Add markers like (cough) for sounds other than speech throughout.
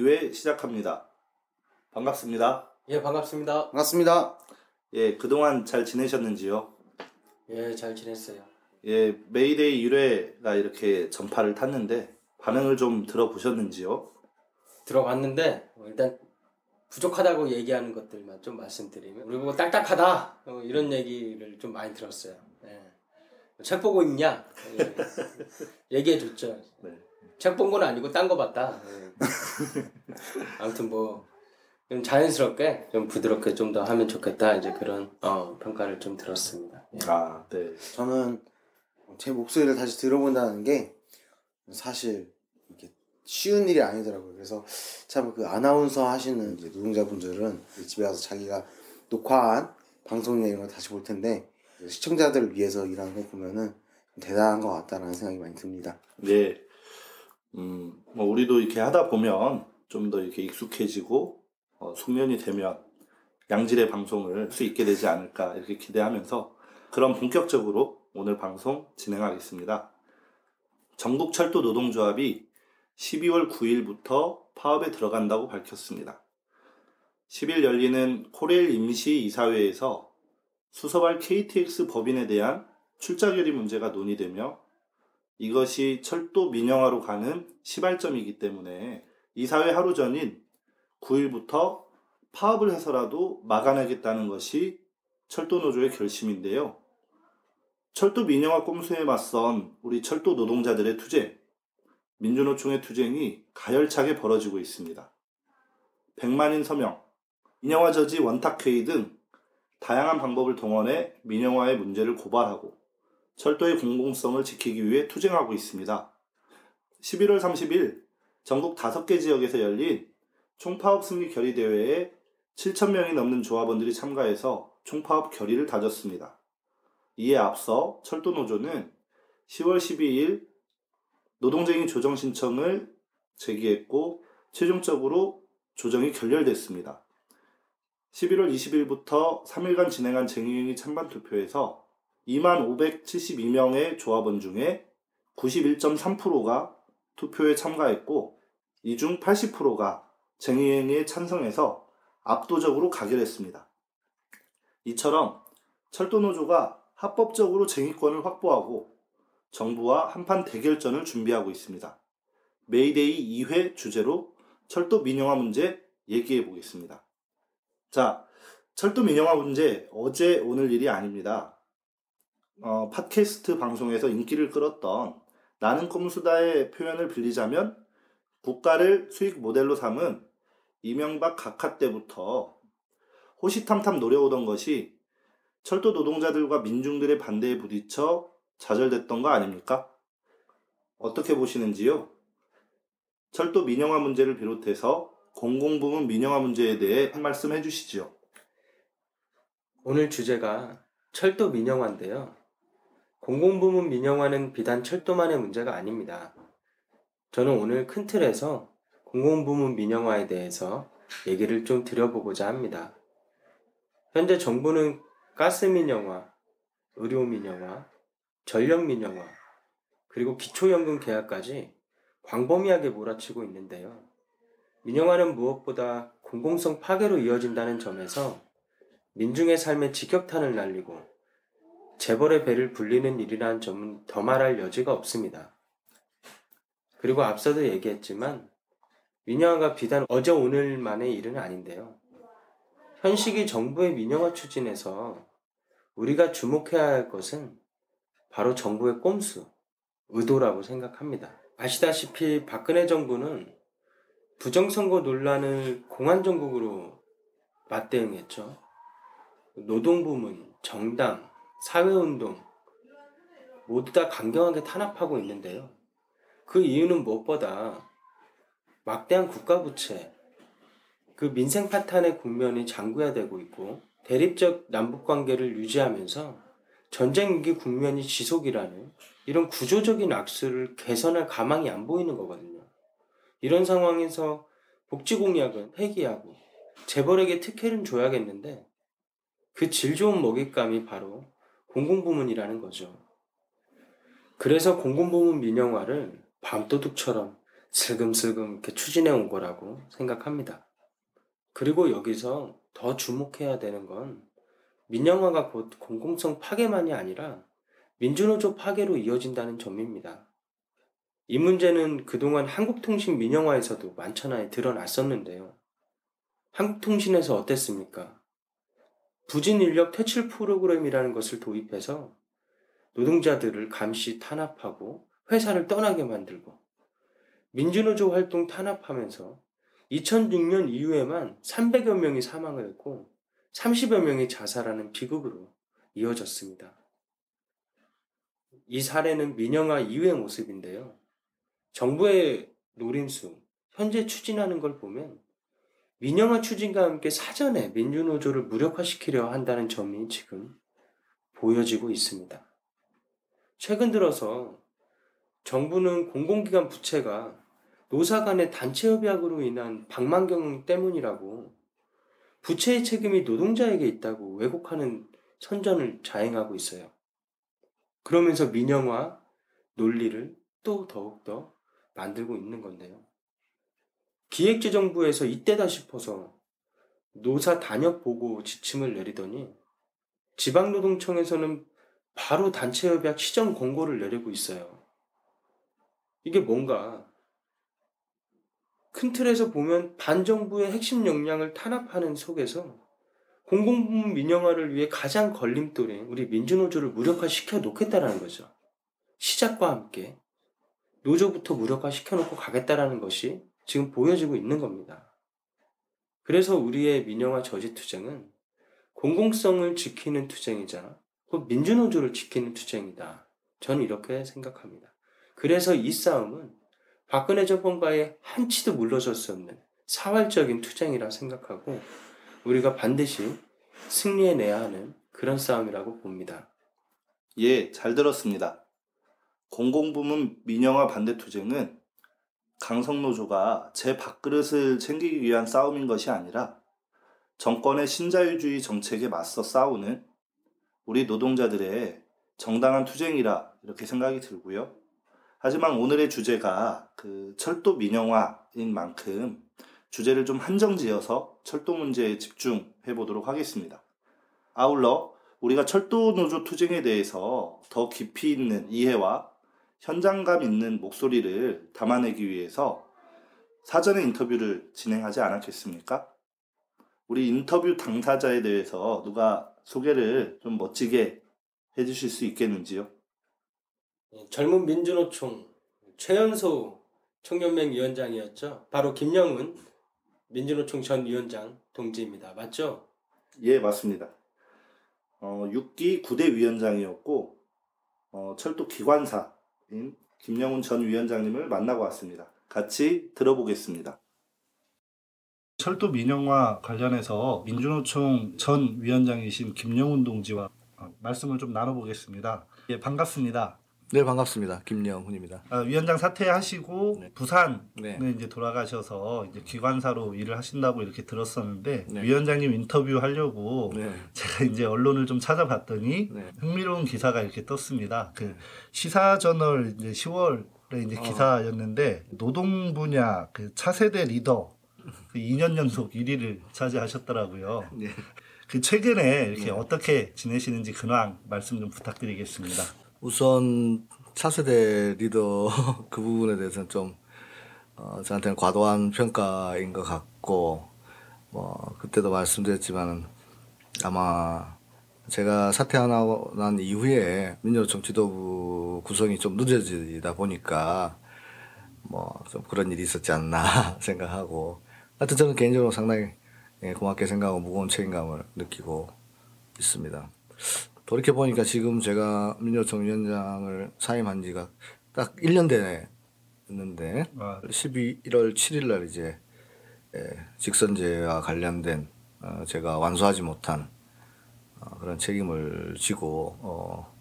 메이데이 2회 시작합니다. 반갑습니다. 예, 반갑습니다. 반갑습니다. 예, 그동안 잘 지내셨는지요? 예, 잘 지냈어요. 예, 메이데이 1회가 이렇게 전파를 탔는데 반응을 좀 들어보셨는지요? 들어봤는데 어, 일단 부족하다고 얘기하는 것들만 좀 말씀드리면 우리 보고 딱딱하다 어, 이런 얘기를 좀 많이 들었어요. 예. 책 보고 있냐? 예. (laughs) 얘기해 줬죠. 네. 책본 건 아니고 딴 거 봤다. 예. (laughs) 아무튼 뭐 좀 자연스럽게 좀 부드럽게 좀 더 하면 좋겠다 이제 그런 어, 평가를 좀 들었습니다. 예. 아, 네. 저는 제 목소리를 다시 들어본다는 게 사실 이게 쉬운 일이 아니더라고요. 그래서 참 그 아나운서 하시는 이제 노동자분들은 집에 가서 자기가 녹화한 방송이나 이런 걸 다시 볼 텐데 시청자들을 위해서 일하는 거 보면은 대단한 것 같다라는 생각이 많이 듭니다. 네. 음, 뭐 우리도 이렇게 하다 보면 좀 더 이렇게 익숙해지고 어, 숙련이 되면 양질의 방송을 할 수 있게 되지 않을까 이렇게 기대하면서 그런 본격적으로 오늘 방송 진행하겠습니다. 전국철도 노동조합이 12월 9일부터 파업에 들어간다고 밝혔습니다. 10일 열리는 코레일 임시이사회에서 수서발 KTX 법인에 대한 출자 결의 문제가 논의되며 이것이 철도 민영화로 가는 시발점이기 때문에 이사회 하루 전인 9일부터 파업을 해서라도 막아내겠다는 것이 철도노조의 결심인데요. 철도 민영화 꼼수에 맞선 우리 철도 노동자들의 투쟁, 민주노총의 투쟁이 가열차게 벌어지고 있습니다. 백만인 서명, 민영화 저지 원탁회의 등 다양한 방법을 동원해 민영화의 문제를 고발하고 철도의 공공성을 지키기 위해 투쟁하고 있습니다. 11월 30일 전국 5개 지역에서 열린 총파업 승리 결의 대회에 7,000명이 넘는 조합원들이 참가해서 총파업 결의를 다졌습니다. 이에 앞서 철도노조는 10월 12일 노동쟁이 조정 신청을 제기했고 최종적으로 조정이 결렬됐습니다. 11월 20일부터 3일간 진행한 쟁의행위 찬반 투표에서 2만 572명의 조합원 중에 91.3%가 투표에 참가했고 이 중 80%가 쟁의행위에 찬성해서 압도적으로 가결했습니다. 이처럼 철도노조가 합법적으로 쟁의권을 확보하고 정부와 한판 대결전을 준비하고 있습니다. 메이데이 2회 주제로 철도 민영화 문제 얘기해 보겠습니다. 자, 철도 민영화 문제 어제 오늘 일이 아닙니다. 어, 팟캐스트 방송에서 인기를 끌었던 나는 꼼수다의 표현을 빌리자면 국가를 수익 모델로 삼은 이명박 각하 때부터 호시탐탐 노려오던 것이 철도 노동자들과 민중들의 반대에 부딪혀 좌절됐던 거 아닙니까? 어떻게 보시는지요? 철도 민영화 문제를 비롯해서 공공부문 민영화 문제에 대해 한 말씀 해주시죠. 오늘 주제가 철도 민영화인데요. 공공부문 민영화는 비단 철도만의 문제가 아닙니다. 저는 오늘 큰 틀에서 공공부문 민영화에 대해서 얘기를 좀 드려보고자 합니다. 현재 정부는 가스 민영화, 의료 민영화, 전력 민영화, 그리고 기초연금 계약까지 광범위하게 몰아치고 있는데요. 민영화는 무엇보다 공공성 파괴로 이어진다는 점에서 민중의 삶에 직격탄을 날리고 재벌의 배를 불리는 일이라는 점은 더 말할 여지가 없습니다. 그리고 앞서도 얘기했지만 민영화가 비단 어제 오늘만의 일은 아닌데요. 현 시기 정부의 민영화 추진에서 우리가 주목해야 할 것은 바로 정부의 꼼수, 의도라고 생각합니다. 아시다시피 박근혜 정부는 부정선거 논란을 공안정국으로 맞대응했죠. 노동부문, 정당, 사회운동 모두 다 강경하게 탄압하고 있는데요. 그 이유는 무엇보다 막대한 국가 부채, 그 민생 파탄의 국면이 장구야되고 있고 대립적 남북 관계를 유지하면서 전쟁 위기 국면이 지속이라는 이런 구조적인 악수를 개선할 가망이 안 보이는 거거든요. 이런 상황에서 복지 공약은 폐기하고 재벌에게 특혜는 줘야겠는데 그 질 좋은 먹잇감이 바로 공공부문이라는 거죠. 그래서 공공부문 민영화를 밤도둑처럼 슬금슬금 이렇게 추진해 온 거라고 생각합니다. 그리고 여기서 더 주목해야 되는 건 민영화가 곧 공공성 파괴만이 아니라 민주노조 파괴로 이어진다는 점입니다. 이 문제는 그동안 한국통신 민영화에서도 만천하에 드러났었는데요. 한국통신에서 어땠습니까? 부진 인력 퇴출 프로그램이라는 것을 도입해서 노동자들을 감시 탄압하고 회사를 떠나게 만들고 민주노조 활동 탄압하면서 2006년 이후에만 300여 명이 사망을 했고 30여 명이 자살하는 비극으로 이어졌습니다. 이 사례는 민영화 이후의 모습인데요. 정부의 노림수, 현재 추진하는 걸 보면 민영화 추진과 함께 사전에 민주노조를 무력화시키려 한다는 점이 지금 보여지고 있습니다. 최근 들어서 정부는 공공기관 부채가 노사 간의 단체 협약으로 인한 방만경 때문이라고 부채의 책임이 노동자에게 있다고 왜곡하는 선전을 자행하고 있어요. 그러면서 민영화 논리를 또 더욱더 만들고 있는 건데요. 기획재정부에서 이때다 싶어서 노사 단협 보고 지침을 내리더니 지방노동청에서는 바로 단체협약 시정 공고를 내리고 있어요. 이게 뭔가 큰 틀에서 보면 반정부의 핵심 역량을 탄압하는 속에서 공공부문 민영화를 위해 가장 걸림돌인 우리 민주노조를 무력화시켜 놓겠다라는 거죠. 시작과 함께 노조부터 무력화시켜 놓고 가겠다라는 것이 지금 보여지고 있는 겁니다. 그래서 우리의 민영화 저지 투쟁은 공공성을 지키는 투쟁이자 곧 민주노조를 지키는 투쟁이다. 저는 이렇게 생각합니다. 그래서 이 싸움은 박근혜 정권과의 한치도 물러설 수 없는 사활적인 투쟁이라 생각하고 우리가 반드시 승리해내야 하는 그런 싸움이라고 봅니다. 예, 잘 들었습니다. 공공부문 민영화 반대 투쟁은 강성노조가 제 밥그릇을 챙기기 위한 싸움인 것이 아니라 정권의 신자유주의 정책에 맞서 싸우는 우리 노동자들의 정당한 투쟁이라 이렇게 생각이 들고요. 하지만 오늘의 주제가 그 철도 민영화인 만큼 주제를 좀 한정지어서 철도 문제에 집중해 보도록 하겠습니다. 아울러 우리가 철도 노조 투쟁에 대해서 더 깊이 있는 이해와 현장감 있는 목소리를 담아내기 위해서 사전에 인터뷰를 진행하지 않았겠습니까? 우리 인터뷰 당사자에 대해서 누가 소개를 좀 멋지게 해주실 수 있겠는지요? 예, 젊은 민주노총 최연소 청년맹 위원장이었죠. 바로 김영은 민주노총 전 위원장 동지입니다. 맞죠? 예, 맞습니다. 어, 6기 9대 위원장이었고, 어, 철도 기관사인 김영훈 전 위원장님을 만나고 왔습니다. 같이 들어보겠습니다. 철도 민영화 관련해서 민주노총 전 위원장이신 김영훈 동지와 어, 말씀을 좀 나눠보겠습니다. 예, 반갑습니다. 네 반갑습니다. 김영훈입니다. 아, 위원장 사퇴하시고 네. 부산에 네. 이제 돌아가셔서 이제 기관사로 일을 하신다고 이렇게 들었었는데 네. 위원장님 인터뷰 하려고 네. 제가 이제 언론을 좀 찾아봤더니 네. 흥미로운 기사가 이렇게 떴습니다. 그 시사저널 이제 10월에 이제 어. 기사였는데 노동 분야 그 차세대 리더 그 2년 연속 1위를 차지하셨더라고요. 네. 그 최근에 이렇게 네. 어떻게 지내시는지 근황 말씀 좀 부탁드리겠습니다. 우선 차세대 리더 (laughs) 그 부분에 대해서는 좀 어, 저한테는 과도한 평가인 것 같고 뭐 그때도 말씀드렸지만은 아마 제가 사퇴하고 난 이후에 민주노총 지도부 구성이 좀 늦어지다 보니까 뭐 좀 그런 일이 있었지 않나 (laughs) 생각하고 하여튼 저는 개인적으로 상당히 예, 고맙게 생각하고 무거운 책임감을 느끼고 있습니다. 돌이켜 보니까 지금 제가 민주노총 위원장을 사임한 지가 딱 1년 됐는데 아, 11월 7일 날 이제 예, 직선제와 관련된 어, 제가 완수하지 못한 어, 그런 책임을 지고 어,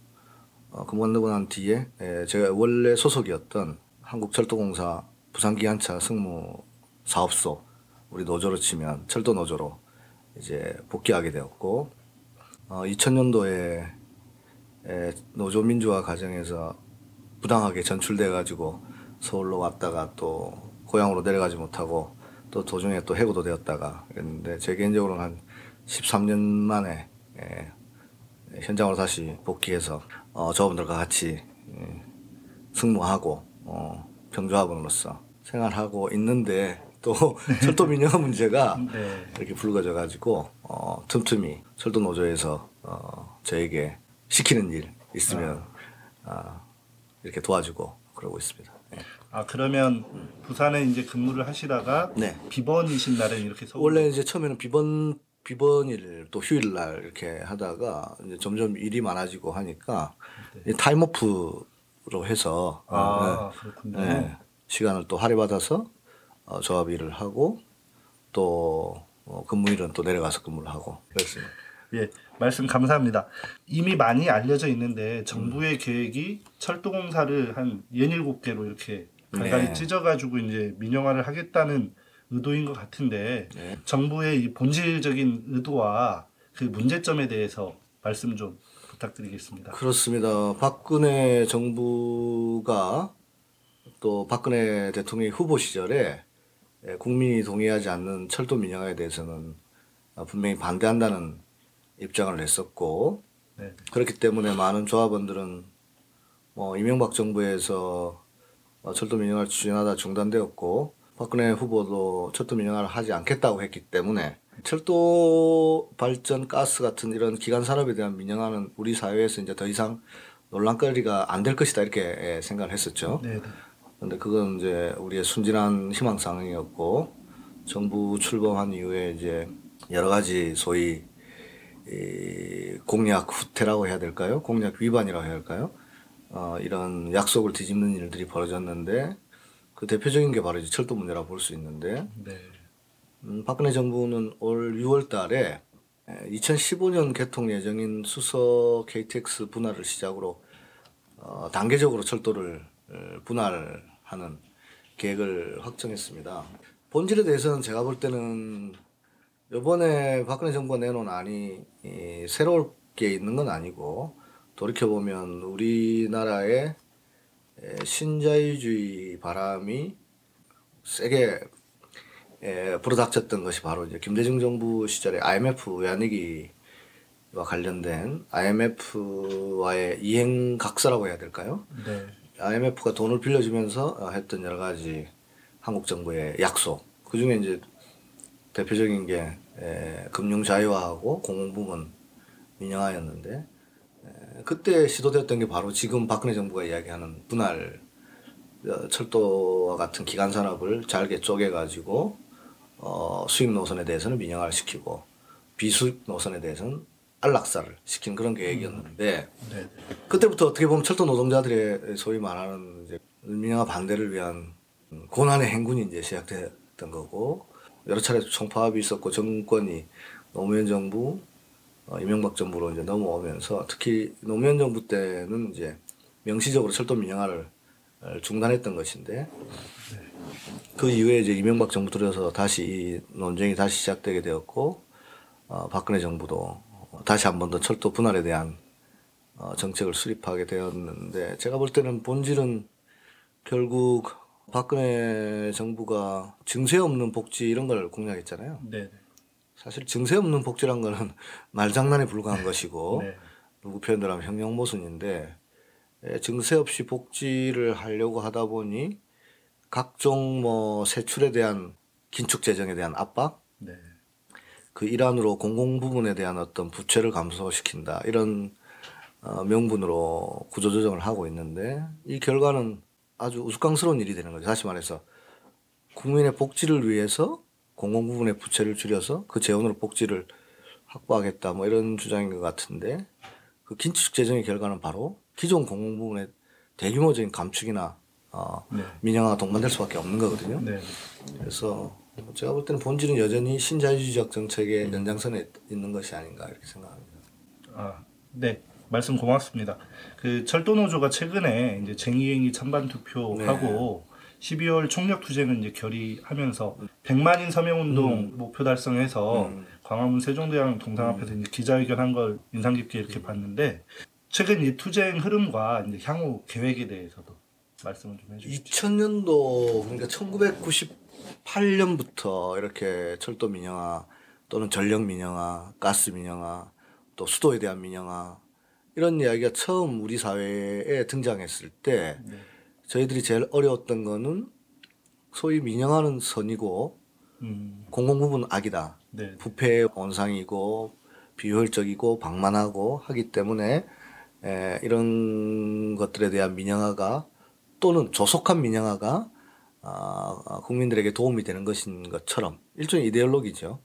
어, 그만두고 난 뒤에 예, 제가 원래 소속이었던 한국철도공사 부산기관차 승무 사업소 우리 노조로 치면 철도 노조로 이제 복귀하게 되었고 어, 2000년도에 에, 노조 민주화 과정에서 부당하게 전출돼 가지고 서울로 왔다가 또 고향으로 내려가지 못하고 또 도중에 또 해고도 되었다가 그랬는데 제 개인적으로는 한 13년 만에 예, 현장으로 다시 복귀해서 어, 저분들과 같이 예, 승무하고 어, 병조합원으로서 생활하고 있는데 또 철도 민영화 문제가 네. 이렇게 불거져 가지고 어, 틈틈이 철도 노조에서 어, 저에게 시키는 일 있으면 아, 이렇게 도와주고 그러고 있습니다. 예. 아 그러면 부산에 이제 근무를 하시다가 네. 비번이신 날은 이렇게 서울 원래 이제 처음에는 비번 비번일 또 휴일 날 이렇게 하다가 이제 점점 일이 많아지고 하니까 이 타임오프로 해서 어, 아 그렇군요. 네, 네, 시간을 또 할애받아서 어, 조합 일을 하고 또 어, 근무일은 또 내려가서 근무를 하고 그랬습니다. 예, 말씀 감사합니다. 이미 많이 알려져 있는데 정부의 계획이 철도공사를 한 17개로 이렇게 갈갈이 네. 찢어가지고 이제 민영화를 하겠다는 의도인 것 같은데 네. 정부의 이 본질적인 의도와 그 문제점에 대해서 말씀 좀 부탁드리겠습니다. 그렇습니다. 박근혜 정부가 또 박근혜 대통령 후보 시절에 예, 국민이 동의하지 않는 철도 민영화에 대해서는 어, 분명히 반대한다는 입장을 냈었고 네. 그렇기 때문에 많은 조합원들은 뭐 이명박 정부에서 어, 철도 민영화를 추진하다 중단되었고 박근혜 후보도 철도 민영화를 하지 않겠다고 했기 때문에 철도 발전 가스 같은 이런 기간 산업에 대한 민영화는 우리 사회에서 이제 더 이상 논란거리가 안 될 것이다 이렇게 예, 생각을 했었죠. 네, 네. 근데 그건 이제 우리의 순진한 희망사항이었고 정부 출범한 이후에 이제 여러 가지 소위 이 공약 후퇴라고 해야 될까요? 공약 위반이라고 해야 할까요? 어, 이런 약속을 뒤집는 일들이 벌어졌는데 그 대표적인 게 바로 이제 철도 문제라고 볼 수 있는데 네. 음, 박근혜 정부는 올 6월 달에 2015년 개통 예정인 수서 KTX 분할을 시작으로 어, 단계적으로 철도를 어, 분할 하는 계획을 확정했습니다. 본질에 대해서는 제가 볼 때는 이번에 박근혜 정부가 내놓은 안이 이, 새로울 게 있는 건 아니고 돌이켜보면 우리나라의 에, 신자유주의 바람이 세게 에, 불어닥쳤던 것이 바로 이제 김대중 정부 시절에 IMF 외환위기와 관련된 IMF와의 이행 각서라고 해야 될까요? 네. IMF가 돈을 빌려주면서 어, 했던 여러 가지 한국 정부의 약속. 그 중에 이제 대표적인 게 에, 금융 자유화하고 공공부문 민영화였는데 에, 그때 시도됐던 게 바로 지금 박근혜 정부가 이야기하는 분할 어, 철도와 같은 기간 산업을 잘게 쪼개 가지고 어, 수입 노선에 대해서는 민영화를 시키고 비수입 노선에 대해서는 안락사를 시킨 그런 계획이었는데 네. 그때부터 어떻게 보면 철도 노동자들의 소위 말하는 이제 민영화 반대를 위한 고난의 행군이 이제 시작됐던 거고 여러 차례 총파업이 있었고 정권이 노무현 정부, 어, 이명박 정부로 이제 넘어오면서 특히 노무현 정부 때는 이제 명시적으로 철도 민영화를 어, 중단했던 것인데 그 이후에 이제 이명박 정부 들어서 다시 이 논쟁이 다시 시작되게 되었고 어, 박근혜 정부도 다시 한 번 더 철도 분할에 대한 어, 정책을 수립하게 되었는데 제가 볼 때는 본질은 결국 박근혜 정부가 증세 없는 복지 이런 걸 공약했잖아요. 네. 네. 사실 증세 없는 복지란 거는 (laughs) 말장난에 불과한 것이고 (laughs) 네. 누구 표현대로 하면 형용모순인데 에, 증세 없이 복지를 하려고 하다 보니 각종 뭐 세출에 대한 긴축 재정에 대한 압박 네. 그 일환으로 공공 부문에 대한 어떤 부채를 감소시킨다 이런 어, 명분으로 구조조정을 하고 있는데 이 결과는 아주 우스꽝스러운 일이 되는 거죠. 다시 말해서 국민의 복지를 위해서 공공 부문의 부채를 줄여서 그 재원으로 복지를 확보하겠다 뭐 이런 주장인 것 같은데 그 긴축 재정의 결과는 바로 기존 공공 부문의 대규모적인 감축이나 어, 네. 민영화가 동반될 수밖에 없는 거거든요. 네. 그래서 제가 볼 때는 본질은 여전히 신자유주의적 정책의 연장선에 있는 것이 아닌가 이렇게 생각합니다. 아, 네. 말씀 고맙습니다. 그 철도노조가 최근에 이제 쟁의행위 찬반 투표하고 12월 총력 투쟁을 이제 결의하면서 100만인 서명 운동 목표 달성해서 음. 광화문 세종대왕 동상 앞에서 이제 기자회견한 걸 인상 깊게 이렇게 봤는데 최근 이 투쟁 흐름과 이제 향후 계획에 대해서도 말씀을 좀 해주시죠. 2000년도 그러니까 1998년부터 이렇게 철도 민영화 또는 전력 민영화, 가스 민영화, 또 수도에 대한 민영화 이런 이야기가 처음 우리 사회에 등장했을 때 네. 저희들이 제일 어려웠던 거는 소위 민영화는 선이고 음, 공공부문 악이다. 네. 부패 원상이고 비효율적이고 방만하고 하기 때문에 에, 이런 것들에 대한 민영화가 또는 조속한 민영화가 아, 국민들에게 도움이 되는 것인 것처럼 일종의 이데올로기죠.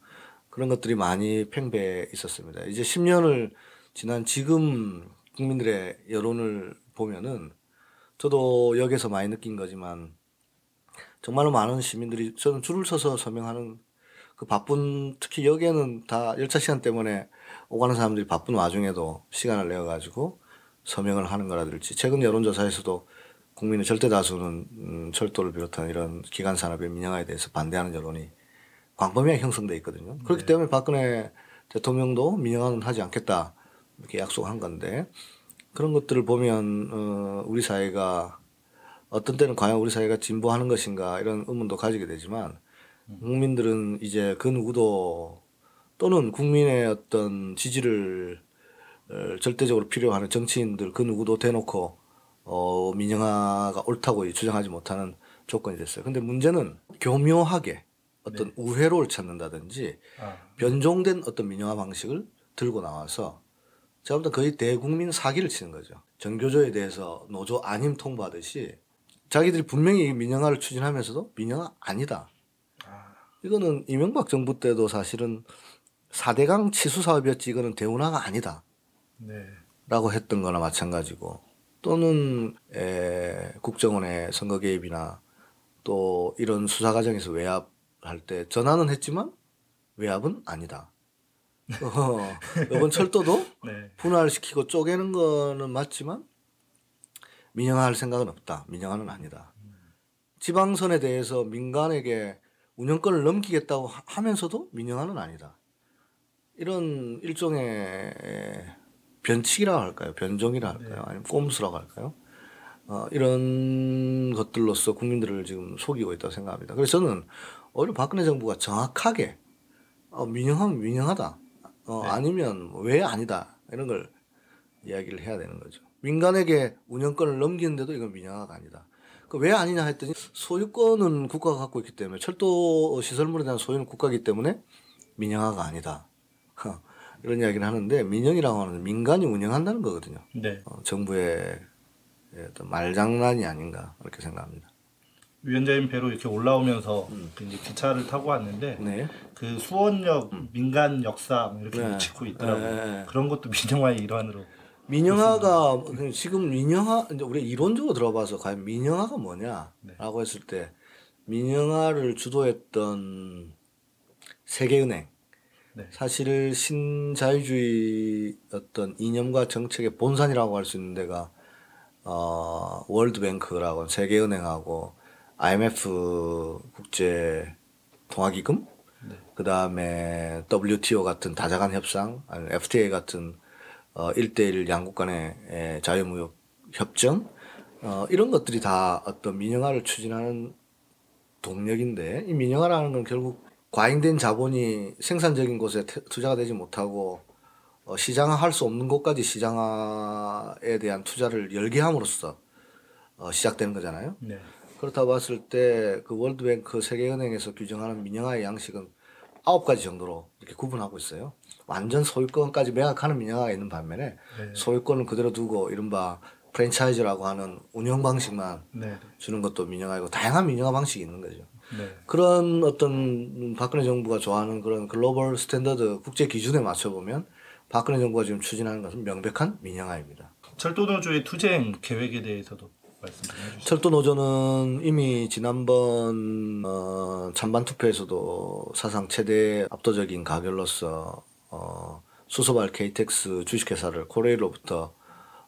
그런 것들이 많이 팽배해 있었습니다. 이제 10년을 지난 지금 국민들의 여론을 보면은 저도 여기서 많이 느낀 거지만 정말로 많은 시민들이 저는 줄을 서서 서명하는 그 바쁜 특히 여기에는 다 열차 시간 때문에 오가는 사람들이 바쁜 와중에도 시간을 내어 가지고 서명을 하는 거라든지 최근 여론조사에서도 국민의 절대 다수는 음, 철도를 비롯한 이런 기간 산업의 민영화에 대해서 반대하는 여론이 광범위하게 형성돼 있거든요. 그렇기 때문에 박근혜 대통령도 민영화는 하지 않겠다. 이렇게 약속한 건데 그런 것들을 보면 어, 우리 사회가 어떤 때는 과연 우리 사회가 진보하는 것인가 이런 의문도 가지게 되지만 국민들은 이제 그 누구도 또는 국민의 어떤 지지를 어, 절대적으로 필요하는 정치인들 그 누구도 대놓고 어, 민영화가 옳다고 주장하지 못하는 조건이 됐어요. 근데 문제는 교묘하게 어떤 우회로를 찾는다든지 아, 변종된 어떤 민영화 방식을 들고 나와서 제가 볼 때 거의 대국민 사기를 치는 거죠. 전교조에 대해서 노조 안임 통보하듯이 자기들이 분명히 민영화를 추진하면서도 민영화 아니다. 이거는 이명박 정부 때도 사실은 4대강 치수 사업이었지 이거는 대운하가 아니다. 네. 라고 했던 거나 마찬가지고 또는 에, 국정원의 선거 개입이나 또 이런 수사 과정에서 외압할 때 전화는 했지만 외압은 아니다. 어, 이번 철도도 (laughs) 네. 분할시키고 쪼개는 거는 맞지만 민영화할 생각은 없다. 민영화는 아니다. 지방선에 대해서 민간에게 운영권을 넘기겠다고 하- 하면서도 민영화는 아니다. 이런 일종의 변칙이라고 할까요? 변종이라 할까요? 아니면 꼼수라고 할까요? 어, 이런 것들로서 국민들을 지금 속이고 있다고 생각합니다. 그래서 저는 오히려 박근혜 정부가 정확하게 어, 민영하면 민영하다. 어, 아니면 왜 아니다. 이런 걸 이야기를 해야 되는 거죠. 민간에게 운영권을 넘기는데도 이건 민영화가 아니다. 그 왜 아니냐 했더니 소유권은 국가가 갖고 있기 때문에 철도 시설물에 대한 소유는 국가이기 때문에 민영화가 아니다. 이런 이야기를 하는데 민영이라고 하는 민간이 운영한다는 거거든요. 네. 어, 정부의 어떤 말장난이 아닌가 그렇게 생각합니다. 위원장님 배로 이렇게 올라오면서 그 이제 기차를 타고 왔는데 네. 그 수원역 민간 역사 뭐 이렇게 네. 짓고 있더라고요. 네, 네. 그런 것도 (laughs) 민영화의 일환으로. 민영화가 지금 민영화 이제 우리 이론적으로 들어봐서 과연 민영화가 뭐냐라고 했을 때 민영화를 주도했던 세계은행 네. 사실 신자유주의 어떤 이념과 정책의 본산이라고 할 수 있는 데가 어 월드뱅크라고 세계은행하고 IMF 국제 통화기금? 그 다음에 WTO 같은 다자간 협상, 아니 FTA 같은 어, 1대1 양국 간의 에, 자유무역 협정, 어, 이런 것들이 다 어떤 민영화를 추진하는 동력인데, 이 민영화라는 건 결국 과잉된 자본이 생산적인 곳에 태- 투자가 되지 못하고, 어, 시장화할 수 없는 곳까지 시장화에 대한 투자를 열게 함으로써 어, 시작되는 거잖아요. 네. 그렇다 봤을 때 그 월드뱅크 세계은행에서 규정하는 민영화의 양식은 아홉 가지 정도로 이렇게 구분하고 있어요. 완전 소유권까지 매각하는 민영화가 있는 반면에 네. 소유권을 그대로 두고 이른바 프랜차이즈라고 하는 운영 방식만 네. 주는 것도 민영화이고 다양한 민영화 방식이 있는 거죠. 네. 그런 어떤 박근혜 정부가 좋아하는 그런 글로벌 스탠더드 국제 기준에 맞춰 보면 박근혜 정부가 지금 추진하는 것은 명백한 민영화입니다. 철도노조의 투쟁 계획에 대해서도 말씀 좀 해주시죠. 철도 노조는 이미 지난번 어, 찬반 투표에서도 사상 최대 압도적인 가결로서 어, 수소발 KTX 주식회사를 코레일로부터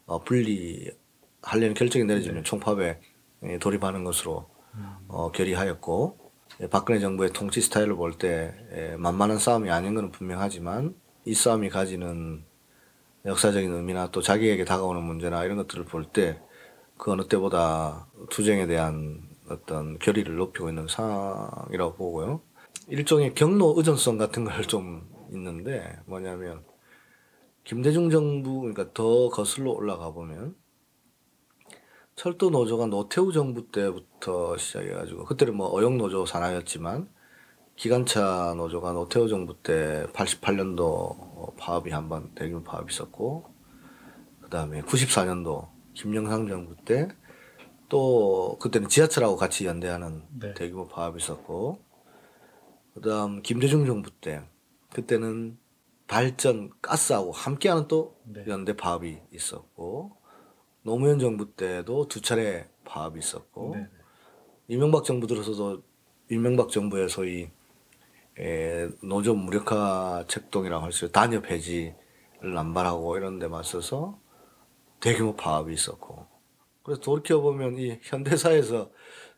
어, 분리하려는 결정이 내려지면 총파업에 예, 돌입하는 것으로 어, 결의하였고 예, 박근혜 정부의 통치 스타일을 볼때 예, 만만한 싸움이 아닌 것은 분명하지만 이 싸움이 가지는 역사적인 의미나 또 자기에게 다가오는 문제나 이런 것들을 볼 때 그 어느 때보다 투쟁에 대한 어떤 결의를 높이고 있는 상황이라고 보고요. 일종의 경로 의존성 같은 걸 좀 있는데 뭐냐면 김대중 정부 그러니까 더 거슬러 올라가 보면 철도 노조가 노태우 정부 때부터 시작해가지고 그때는 뭐 어용 노조 산하였지만 기관차 노조가 노태우 정부 때 88년도 파업이 한 번 대규모 파업이 있었고 그 다음에 94년도 김영삼 정부 때 또 그때는 지하철하고 같이 연대하는 네. 대규모 파업이 있었고 그 다음 김대중 정부 때 그때는 발전 가스하고 함께하는 또 네. 연대 파업이 있었고 노무현 정부 때도 두 차례 파업이 있었고 네. 이명박 정부 들어서도 이명박 정부의 소위 에, 노조 무력화 책동이라고 할 수 있어요. 단협 해지를 남발하고 이런 데 맞서서 대규모 파업이 있었고 그래서 돌이켜보면 이 현대사에서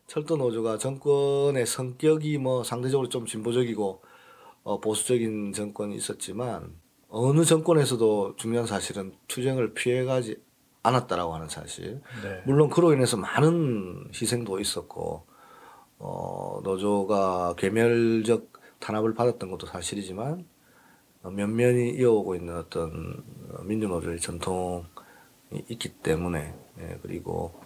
철도 노조가 정권의 성격이 뭐 상대적으로 좀 진보적이고 어, 보수적인 정권이 있었지만 어느 정권에서도 중요한 사실은 투쟁을 피해가지 않았다라고 하는 사실. 네. 물론 그로 인해서 많은 희생도 있었고 어, 노조가 괴멸적 탄압을 받았던 것도 사실이지만 어, 면면이 이어오고 있는 어떤 어, 민주노조의 전통이 있기 때문에 예, 그리고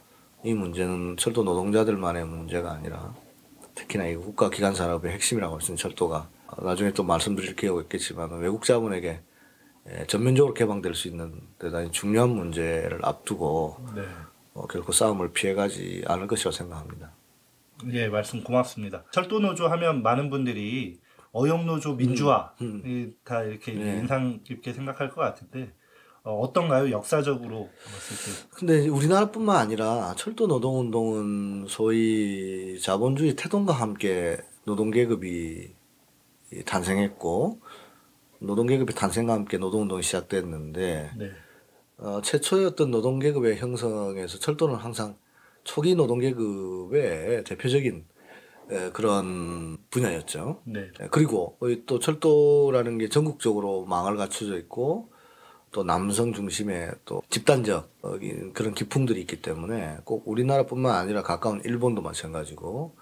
이 문제는 철도 노동자들만의 문제가 아니라 특히나 이 국가 기관 산업의 핵심이라고 할 수 있는 철도가 어, 나중에 또 말씀드릴 기회가 있겠지만 외국 자본에게 예, 전면적으로 개방될 수 있는 대단히 중요한 문제를 앞두고 네. 어, 결코 싸움을 피해가지 않을 것이라고 생각합니다. 예, 말씀 고맙습니다. 철도 노조 하면 많은 분들이 어용 노조 민주화 음. 이, 다 이렇게 네. 인상 깊게 생각할 것 같은데 어, 어떤가요? 역사적으로 봤을 때. 근데 우리나라뿐만 아니라 철도 노동 운동은 소위 자본주의 태동과 함께 노동 계급이 탄생했고 노동계급의 탄생과 함께 노동운동이 시작됐는데 네. 어, 최초의 어떤 노동계급의 형성에서 철도는 항상 초기 노동계급의 대표적인 에, 그런 분야였죠. 네. 예, 그리고 또 철도라는 게 전국적으로 망을 갖춰져 있고 또 남성 중심의 또 집단적 어, 이- 그런 기풍들이 있기 때문에 꼭 우리나라뿐만 아니라 가까운 일본도 마찬가지고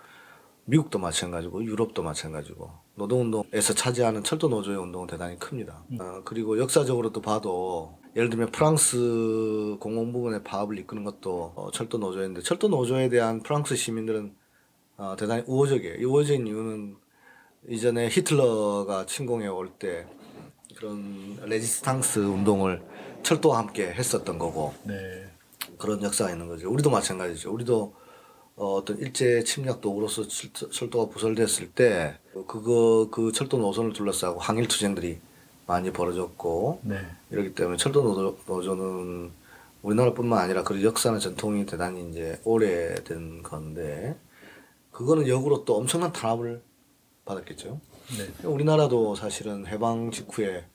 미국도 마찬가지고 유럽도 마찬가지고 노동운동에서 차지하는 철도 노조의 운동은 대단히 큽니다. 어, 그리고 역사적으로도 봐도 예를 들면 프랑스 공공부문의 파업을 이끄는 것도 어, 철도 노조였는데 철도 노조에 대한 프랑스 시민들은 어, 대단히 우호적이에요. 이 우호적인 이유는 이전에 히틀러가 침공해 올 때 그런 레지스탕스 운동을 철도와 함께 했었던 거고 네. 그런 역사가 있는 거죠. 우리도 마찬가지죠. 우리도 어, 어떤 일제 침략 도구로서 철도- 철도가 부설됐을 때 그거 그 철도 노선을 둘러싸고 항일 투쟁들이 많이 벌어졌고 네. 이렇기 때문에 철도 노조, 노조는 우리나라뿐만 아니라 그 역사나 전통이 대단히 이제 오래된 건데 그거는 역으로 또 엄청난 탄압을 받았겠죠. 네. 우리나라도 사실은 해방 직후에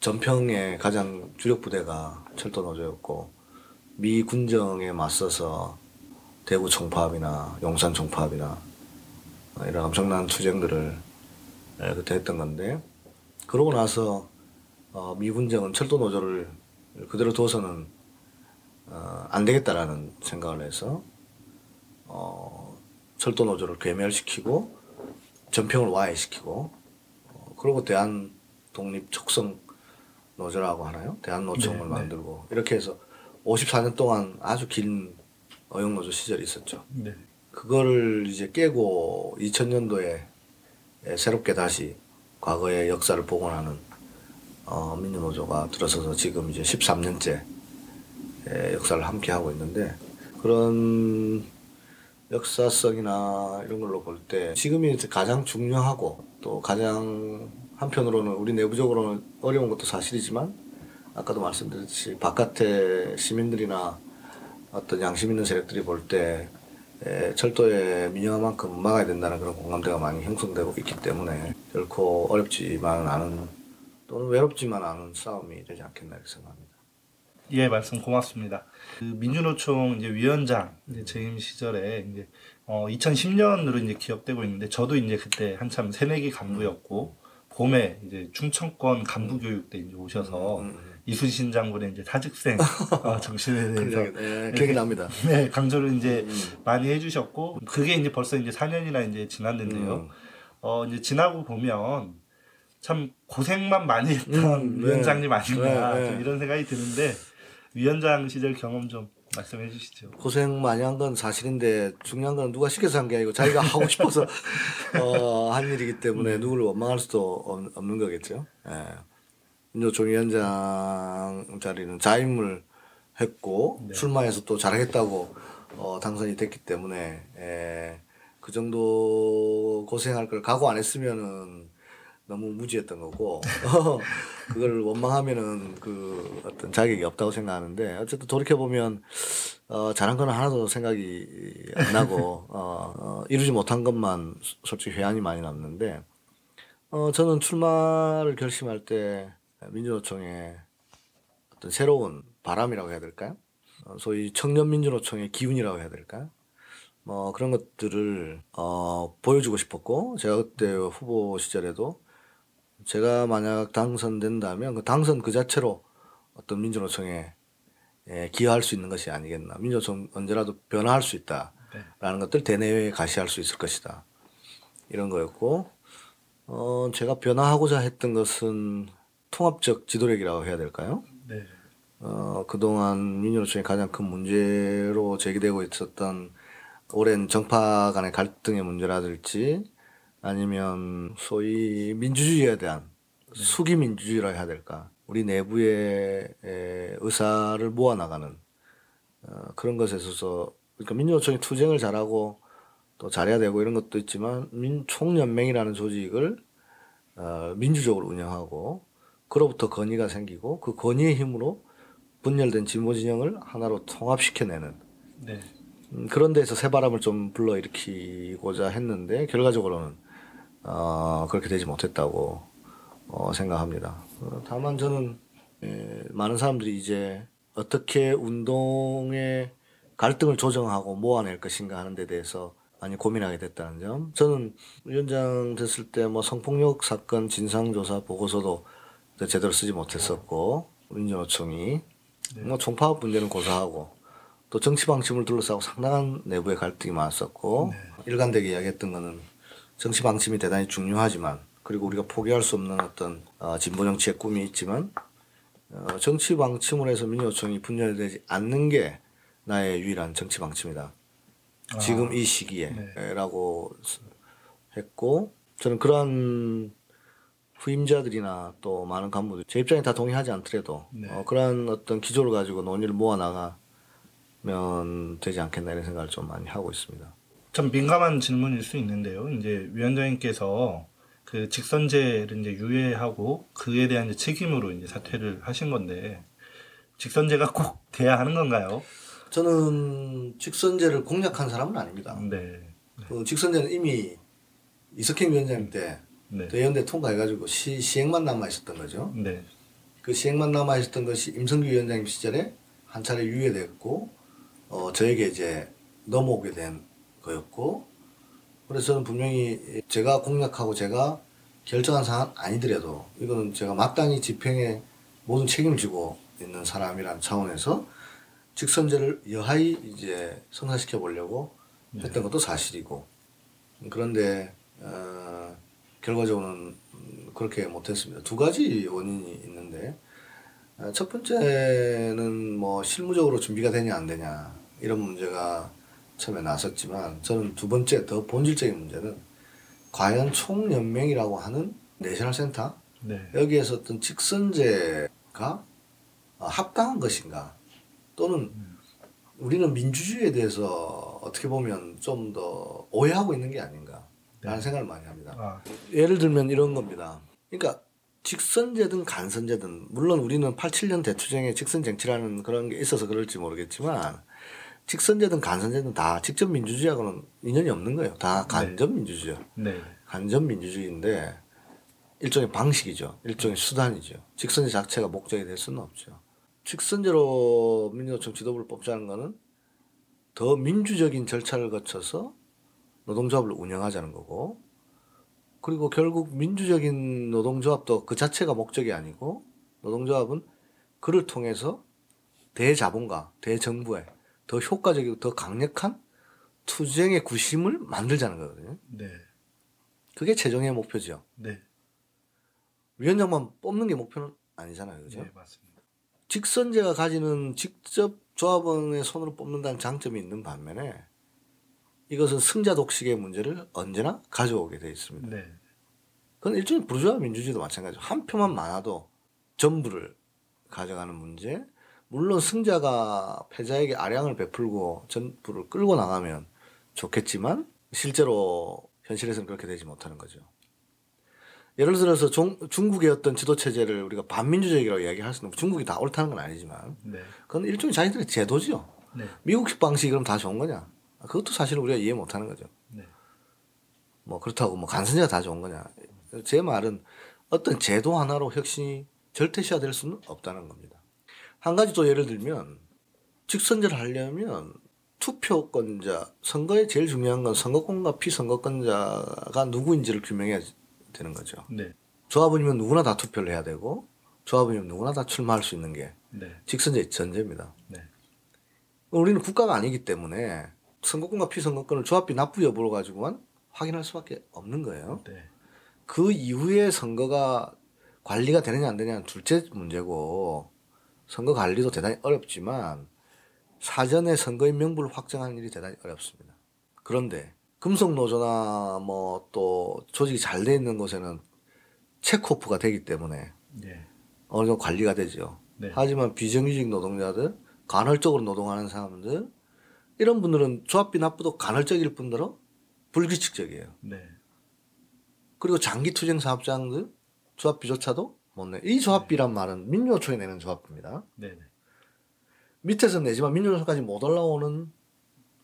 전평의 가장 주력 부대가 철도 노조였고 미 군정에 맞서서 대구 총파업이나 용산 총파업이나 이런 엄청난 투쟁들을 예, 그때 했던 건데 그러고 나서 어, 미 군정은 철도 노조를 그대로 둬서는 어, 안 되겠다라는 생각을 해서 어, 철도 노조를 괴멸시키고 전평을 와해시키고 어, 그리고 대한 독립 촉성 노조라고 하나요? 대한 노총을 네, 네. 만들고 이렇게 해서 54년 동안 아주 긴 어용 노조 시절이 있었죠. 네. 그거를 이제 깨고 2000년도에 새롭게 다시 과거의 역사를 복원하는 어, 민주노조가 들어서서 지금 이제 13년째 역사를 함께 하고 있는데 그런 역사성이나 이런 걸로 볼 때 지금이 가장 중요하고 또 가장 한편으로는 우리 내부적으로는 어려운 것도 사실이지만 아까도 말씀드렸듯이 바깥의 시민들이나 어떤 양심 있는 세력들이 볼 때 철도의 민영화만큼 막아야 된다는 그런 공감대가 많이 형성되고 있기 때문에 결코 어렵지만 않은 또는 외롭지만 않은 싸움이 되지 않겠나 이렇게 생각합니다. 예, 말씀 고맙습니다. 그 민주노총 이제 위원장 이제 재임 시절에 이제 어 2010년으로 이제 기억되고 있는데 저도 이제 그때 한참 새내기 간부였고 봄에 이제 충청권 간부 교육대 이제 오셔서 음, 이순신 장군의 이제 사직생 (laughs) 어, 정신에 대해서 네, 기억이 납니다. (laughs) 네, 강조를 이제 음. 많이 해주셨고 그게 이제 벌써 이제 4년이나 이제 지났는데요. 음. 어 이제 지나고 보면 참 고생만 많이 했던 음, 네. 위원장님 아닌가 네, 네. 좀 이런 생각이 드는데 위원장 시절 경험 좀 말씀해 주시죠. 고생 많이 한 건 사실인데 중요한 건 누가 시켜서 한 게 아니고 자기가 하고 싶어서 (laughs) 어, 한 일이기 때문에 음. 누구를 원망할 수도 없- 없는 거겠죠. 예. 민주총 위원장 자리는 자임을 했고 네. 출마해서 또 잘하겠다고 어, 당선이 됐기 때문에 예, 그 정도 고생할 걸 각오 안 했으면은 너무 무지했던 거고 (laughs) 그걸 원망하면은 그 어떤 자격이 없다고 생각하는데 어쨌든 돌이켜 보면 어, 잘한 건 하나도 생각이 안 나고 (laughs) 어, 어, 이루지 못한 것만 소- 솔직히 회한이 많이 남는데 어, 저는 출마를 결심할 때 민주노총의 어떤 새로운 바람이라고 해야 될까요? 어, 소위 청년 민주노총의 기운이라고 해야 될까요? 뭐 그런 것들을 어, 보여주고 싶었고 제가 그때 후보 시절에도 제가 만약 당선된다면 그 당선 그 자체로 어떤 민주노총에 예, 기여할 수 있는 것이 아니겠나. 민주노총 언제라도 변화할 수 있다라는 것들 대내외에 가시할 수 있을 것이다. 이런 거였고 어, 제가 변화하고자 했던 것은 통합적 지도력이라고 해야 될까요? 네. 어, 그동안 민주노총의 가장 큰 문제로 제기되고 있었던 오랜 정파 간의 갈등의 문제라든지 아니면 소위 민주주의에 대한 수기 민주주의라 해야 될까 우리 내부의 에, 의사를 모아 나가는 어, 그런 것에 있어서 그러니까 민주노총이 투쟁을 잘하고 또 잘해야 되고 이런 것도 있지만 민 총연맹이라는 조직을 어, 민주적으로 운영하고 그로부터 건의가 생기고 그 건의의 힘으로 분열된 진보 진영을 하나로 통합시켜내는 네. 음, 그런 데서 새바람을 좀 불러일으키고자 했는데 결과적으로는 어, 그렇게 되지 못했다고 어, 생각합니다. 어, 다만 저는 에, 많은 사람들이 이제 어떻게 운동의 갈등을 조정하고 모아낼 것인가 하는 데 대해서 많이 고민하게 됐다는 점. 저는 위원장 됐을 때 뭐 성폭력 사건 진상조사 보고서도 제대로 쓰지 못했었고 민주노총이. 뭐 총파업 문제는 고사하고 또 정치 방침을 둘러싸고 상당한 내부의 갈등이 많았었고 일관되게 이야기했던 거는 정치 방침이 대단히 중요하지만 그리고 우리가 포기할 수 없는 어떤 어, 진보 정치의 꿈이 있지만 어, 정치 방침으로 해서 민주노총이 분열되지 않는 게 나의 유일한 정치 방침이다. 지금 이 시기에라고 했고 저는 그러한 후임자들이나 또 많은 간부들 제 입장에 다 동의하지 않더라도 네. 어, 그러한 어떤 기조를 가지고 논의를 모아 나가면 되지 않겠나 이런 생각을 좀 많이 하고 있습니다. 참 민감한 질문일 수 있는데요. 이제 위원장님께서 그 직선제를 이제 유예하고 그에 대한 이제 책임으로 이제 사퇴를 하신 건데 직선제가 꼭 돼야 하는 건가요? 저는 직선제를 공략한 사람은 아닙니다. 네. 그 직선제는 이미 이석행 위원장 때 네. 대연대 통과해가지고 시, 시행만 남아 있었던 거죠. 네. 그 시행만 남아 있었던 것이 임성규 위원장님 시절에 한 차례 유예됐고 어, 저에게 이제 넘어오게 된 거였고 그래서 저는 분명히 제가 공략하고 제가 결정한 사안 아니더라도 이거는 제가 마땅히 집행에 모든 책임을 지고 있는 사람이라는 차원에서 직선제를 여하히 이제 성사시켜 보려고 했던 것도 사실이고 그런데 어, 결과적으로는 음, 그렇게 못했습니다. 두 가지 원인이 있는데 어, 첫 번째는 뭐 실무적으로 준비가 되냐 안 되냐 이런 문제가 처음에 나섰지만 저는 두 번째 더 본질적인 문제는 과연 총연맹이라고 하는 내셔널 센터 네. 여기에서 어떤 직선제가 어, 합당한 것인가 또는 우리는 민주주의에 대해서 어떻게 보면 좀 더 오해하고 있는 게 아닌가 라는 생각을 많이 합니다. 아, 예를 들면 이런 겁니다. 그러니까 직선제든 간선제든 물론 우리는 87년 대투쟁에 직선 정치라는 그런 게 있어서 그럴지 모르겠지만 직선제든 간선제든 다 직접 민주주의하고는 인연이 없는 거예요. 다 간접 민주주의. 네. 간접 민주주의인데 일종의 방식이죠. 일종의 수단이죠. 직선제 자체가 목적이 될 수는 없죠. 직선제로 민주노총 지도부를 뽑자는 거는 더 민주적인 절차를 거쳐서 노동조합을 운영하자는 거고 그리고 결국 민주적인 노동조합도 그 자체가 목적이 아니고 노동조합은 그를 통해서 대자본가, 대정부에 더 효과적이고 더 강력한 투쟁의 구심을 만들자는 거거든요. 네. 그게 최종의 목표죠. 네. 위원장만 뽑는 게 목표는 아니잖아요. 그죠? 네, 맞습니다. 직선제가 가지는 직접 조합원의 손으로 뽑는다는 장점이 있는 반면에 이것은 승자 독식의 문제를 언제나 가져오게 돼 있습니다. 네. 그건 일종의 부르주아 민주주의도 마찬가지죠. 한 표만 많아도 전부를 가져가는 문제. 물론 승자가 패자에게 아량을 베풀고 전부를 끌고 나가면 좋겠지만 실제로 현실에서는 그렇게 되지 못하는 거죠. 예를 들어서 종, 중국의 어떤 지도 체제를 우리가 반민주적이라고 이야기할 수는 중국이 다 옳다는 건 아니지만 네. 그건 일종의 자기들의 제도죠. 네. 미국식 방식이 그럼 다 좋은 거냐? 그것도 사실 우리가 이해 못하는 거죠. 네. 뭐 그렇다고 뭐 간선제가 다 좋은 거냐? 제 말은 어떤 제도 하나로 혁신이 절대시화될 수는 없다는 겁니다. 한 가지 또 예를 들면 직선제를 하려면 투표권자 선거에 제일 중요한 건 선거권과 피선거권자가 누구인지를 규명해야 되는 거죠. 네. 조합원이면 누구나 다 투표를 해야 되고 조합원이면 누구나 다 출마할 수 있는 게 네. 직선제 전제입니다. 네. 우리는 국가가 아니기 때문에 선거권과 피선거권을 조합비 납부 여부로 가지고만 확인할 수밖에 없는 거예요. 네. 그 이후에 선거가 관리가 되느냐 안 되냐는 둘째 문제고 선거 관리도 대단히 어렵지만 사전에 선거인 명부를 확정하는 일이 대단히 어렵습니다. 그런데 금속 노조나 뭐 또 조직이 잘 돼 있는 곳에는 체크오프가 되기 때문에 네. 어느 정도 관리가 되죠. 네. 하지만 비정규직 노동자들, 간헐적으로 노동하는 사람들 이런 분들은 조합비 납부도 간헐적일 뿐더러 불규칙적이에요. 네. 그리고 장기 투쟁 사업장들 조합비조차도 못 내. 이 조합비란 말은 민주노총이 내는 조합비입니다. 네. 네. 밑에서 내지만 민주노총까지 못 올라오는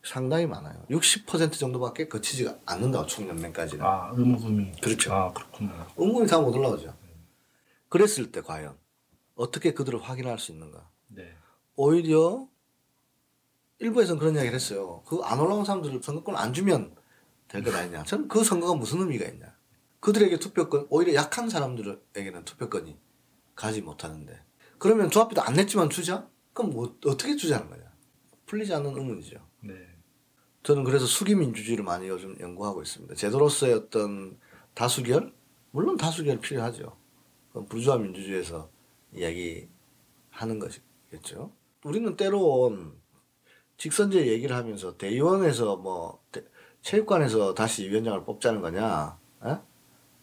상당히 많아요. 60% 정도밖에 거치지가 않는다고 총연맹까지는. 아, 의무금이. 그렇죠. 아, 그렇군요. 은근히 다못 올라오죠. 그랬을 때 과연 어떻게 그들을 확인할 수 있는가? 네. 오히려 일부에서는 그런 이야기를 했어요. 그 안 올라온 사람들을 선거권 안 주면 될 것 아니냐. 저는 그 선거가 무슨 의미가 있냐. 그들에게 투표권, 오히려 약한 사람들에게는 투표권이 가지 못하는데. 그러면 조합비도 안 냈지만 주자? 그럼 뭐, 어떻게 주자는 거냐. 풀리지 않는 의문이죠. 네. 저는 그래서 수기민주주의를 많이 요즘 연구하고 있습니다. 제도로서의 어떤 다수결? 물론 다수결 필요하죠. 그건 부르주아 민주주의에서 이야기하는 것이겠죠. 우리는 때론 직선제 얘기를 하면서 대의원에서 뭐 대- 체육관에서 다시 위원장을 뽑자는 거냐 에?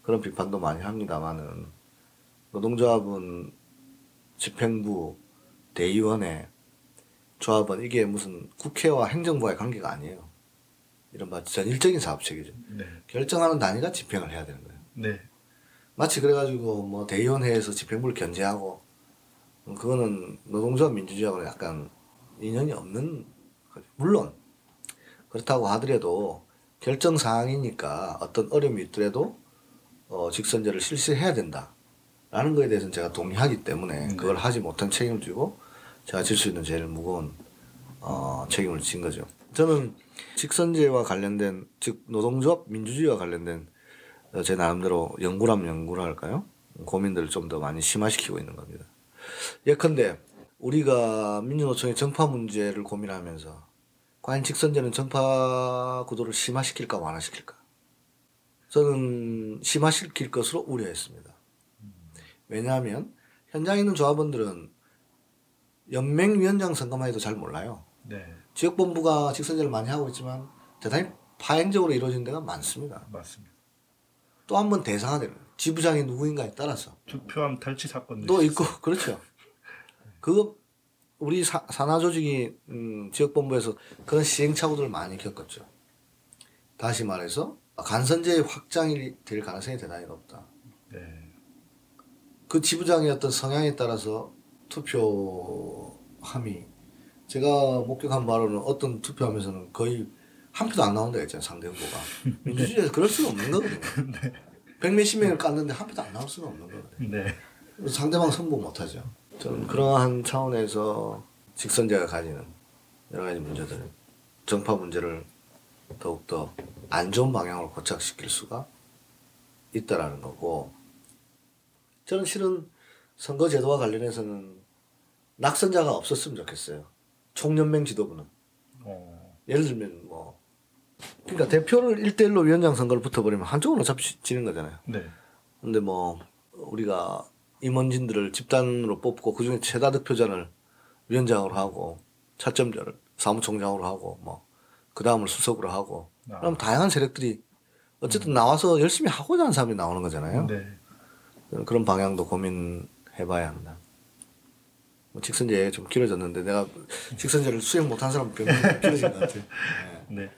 그런 비판도 많이 합니다만은 노동조합은 집행부 대의원회 조합은 이게 무슨 국회와 행정부와의 관계가 아니에요. 이른바 전일적인 사업체계죠. 네. 결정하는 단위가 집행을 해야 되는 거예요. 네. 마치 그래가지고 뭐 대의원회에서 집행부를 견제하고 음, 그거는 노동조합 민주주의하고는 약간 인연이 없는. 물론 그렇다고 하더라도 결정 사항이니까 어떤 어려움이 있더라도 어, 직선제를 실시해야 된다라는 거에 대해서는 제가 동의하기 때문에 네. 그걸 하지 못한 책임을 지고 제가 질 수 있는 제일 무거운 어, 책임을 진 거죠. 저는 직선제와 관련된 즉 노동조합 민주주의와 관련된 어, 제 나름대로 연구라면 연구를 할까요? 고민들을 좀 더 많이 심화시키고 있는 겁니다. 예컨대 우리가 민주노총의 정파 문제를 고민하면서 과연 직선제는 정파 구도를 심화시킬까 완화시킬까? 저는 심화시킬 것으로 우려했습니다. 왜냐하면 현장에 있는 조합원들은 연맹위원장 선거만 해도 잘 몰라요. 네. 지역본부가 직선제를 많이 하고 있지만 대단히 파행적으로 이루어진 데가 많습니다. 맞습니다. 또 한 번 대상화되는. 지부장이 누구인가에 따라서 투표함 탈취 사건도. 있고 그렇죠. 그 우리 사, 산하 조직이 음, 지역본부에서 그런 시행착오들을 많이 겪었죠. 다시 말해서 간선제의 확장이 될 가능성이 대단히 높다. 네. 그 지부장의 어떤 성향에 따라서 투표함이 제가 목격한 바로는 어떤 투표함에서는 거의 한 표도 안 나온다 했잖아요 상대 후보가 (laughs) 민주주의에서 그럴 수가 없는 거거든요. (laughs) 백몇십 명을 깠는데 한 표도 안 나올 수가 없는 거거든요. 네. 상대방 선보 못하죠. 저는 그러한 차원에서 직선제가 가지는 여러 가지 문제들, 정파 문제를 더욱더 안 좋은 방향으로 고착시킬 수가 있다라는 거고 저는 실은 선거 제도와 관련해서는 낙선자가 없었으면 좋겠어요. 총연맹 지도부는. 어. 예를 들면 뭐 그러니까 대표를 1대1로 위원장 선거를 붙어버리면 한쪽은 어차피 지는 거잖아요. 네. 근데 뭐 우리가 임원진들을 집단으로 뽑고 그중에 최다 득표자를 위원장으로 하고 차점자를 사무총장으로 하고 뭐 그 다음을 수석으로 하고 아. 그럼 다양한 세력들이 어쨌든 나와서 열심히 하고자 하는 사람이 나오는 거잖아요. 네. 그런 방향도 고민해봐야 한다. 뭐 직선제 좀 길어졌는데 내가 직선제를 수행 못한 사람 병 (laughs) 길어진 것 같아요. 네.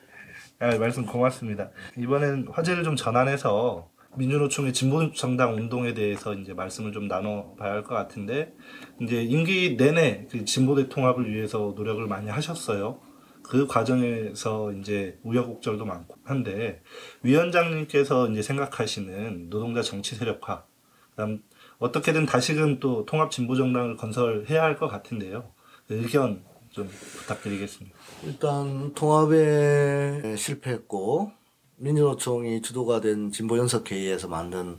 아, 말씀 고맙습니다. 이번엔 화제를 좀 전환해서 민주노총의 진보정당 운동에 대해서 이제 말씀을 좀 나눠봐야 할 것 같은데 이제 임기 내내 그 진보대 통합을 위해서 노력을 많이 하셨어요. 그 과정에서 이제 우여곡절도 많고 한데 위원장님께서 이제 생각하시는 노동자 정치 세력화, 그다음 어떻게든 다시금 또 통합 진보 정당을 건설해야 할 것 같은데요. 의견 좀 부탁드리겠습니다. 일단 통합에 실패했고 민주노총이 주도가 된 진보연석회의에서 만든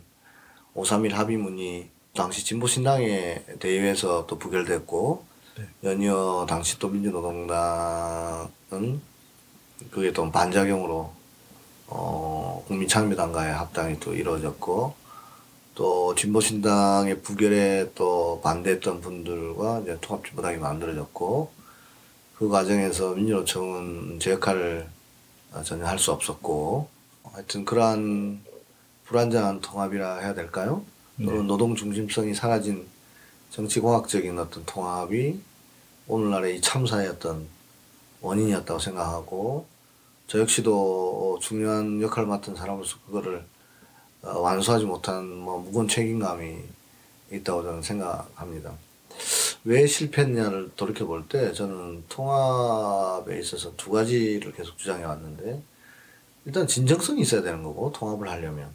531 합의문이 당시 진보신당의 대의회에서 또 부결됐고 연이어 당시 또 민주노동당은 그게 또 반작용으로 어, 국민창의당과의 합당이 또 이루어졌고 또 진보신당의 부결에 또 반대했던 분들과 이제 통합진보당이 만들어졌고 그 과정에서 민주노총은 제 역할을 전혀 할 수 없었고 하여튼 그러한 불안정한 통합이라 해야 될까요? 또는 노동 중심성이 사라진 정치공학적인 어떤 통합이 오늘날의 이 참사의 어떤 원인이었다고 생각하고 저 역시도 중요한 역할을 맡은 사람으로서 그거를 어, 완수하지 못한 뭐 무거운 책임감이 있다고 저는 생각합니다. 왜 실패했냐를 돌이켜 볼 때 저는 통합에 있어서 두 가지를 계속 주장해 왔는데 일단 진정성이 있어야 되는 거고 통합을 하려면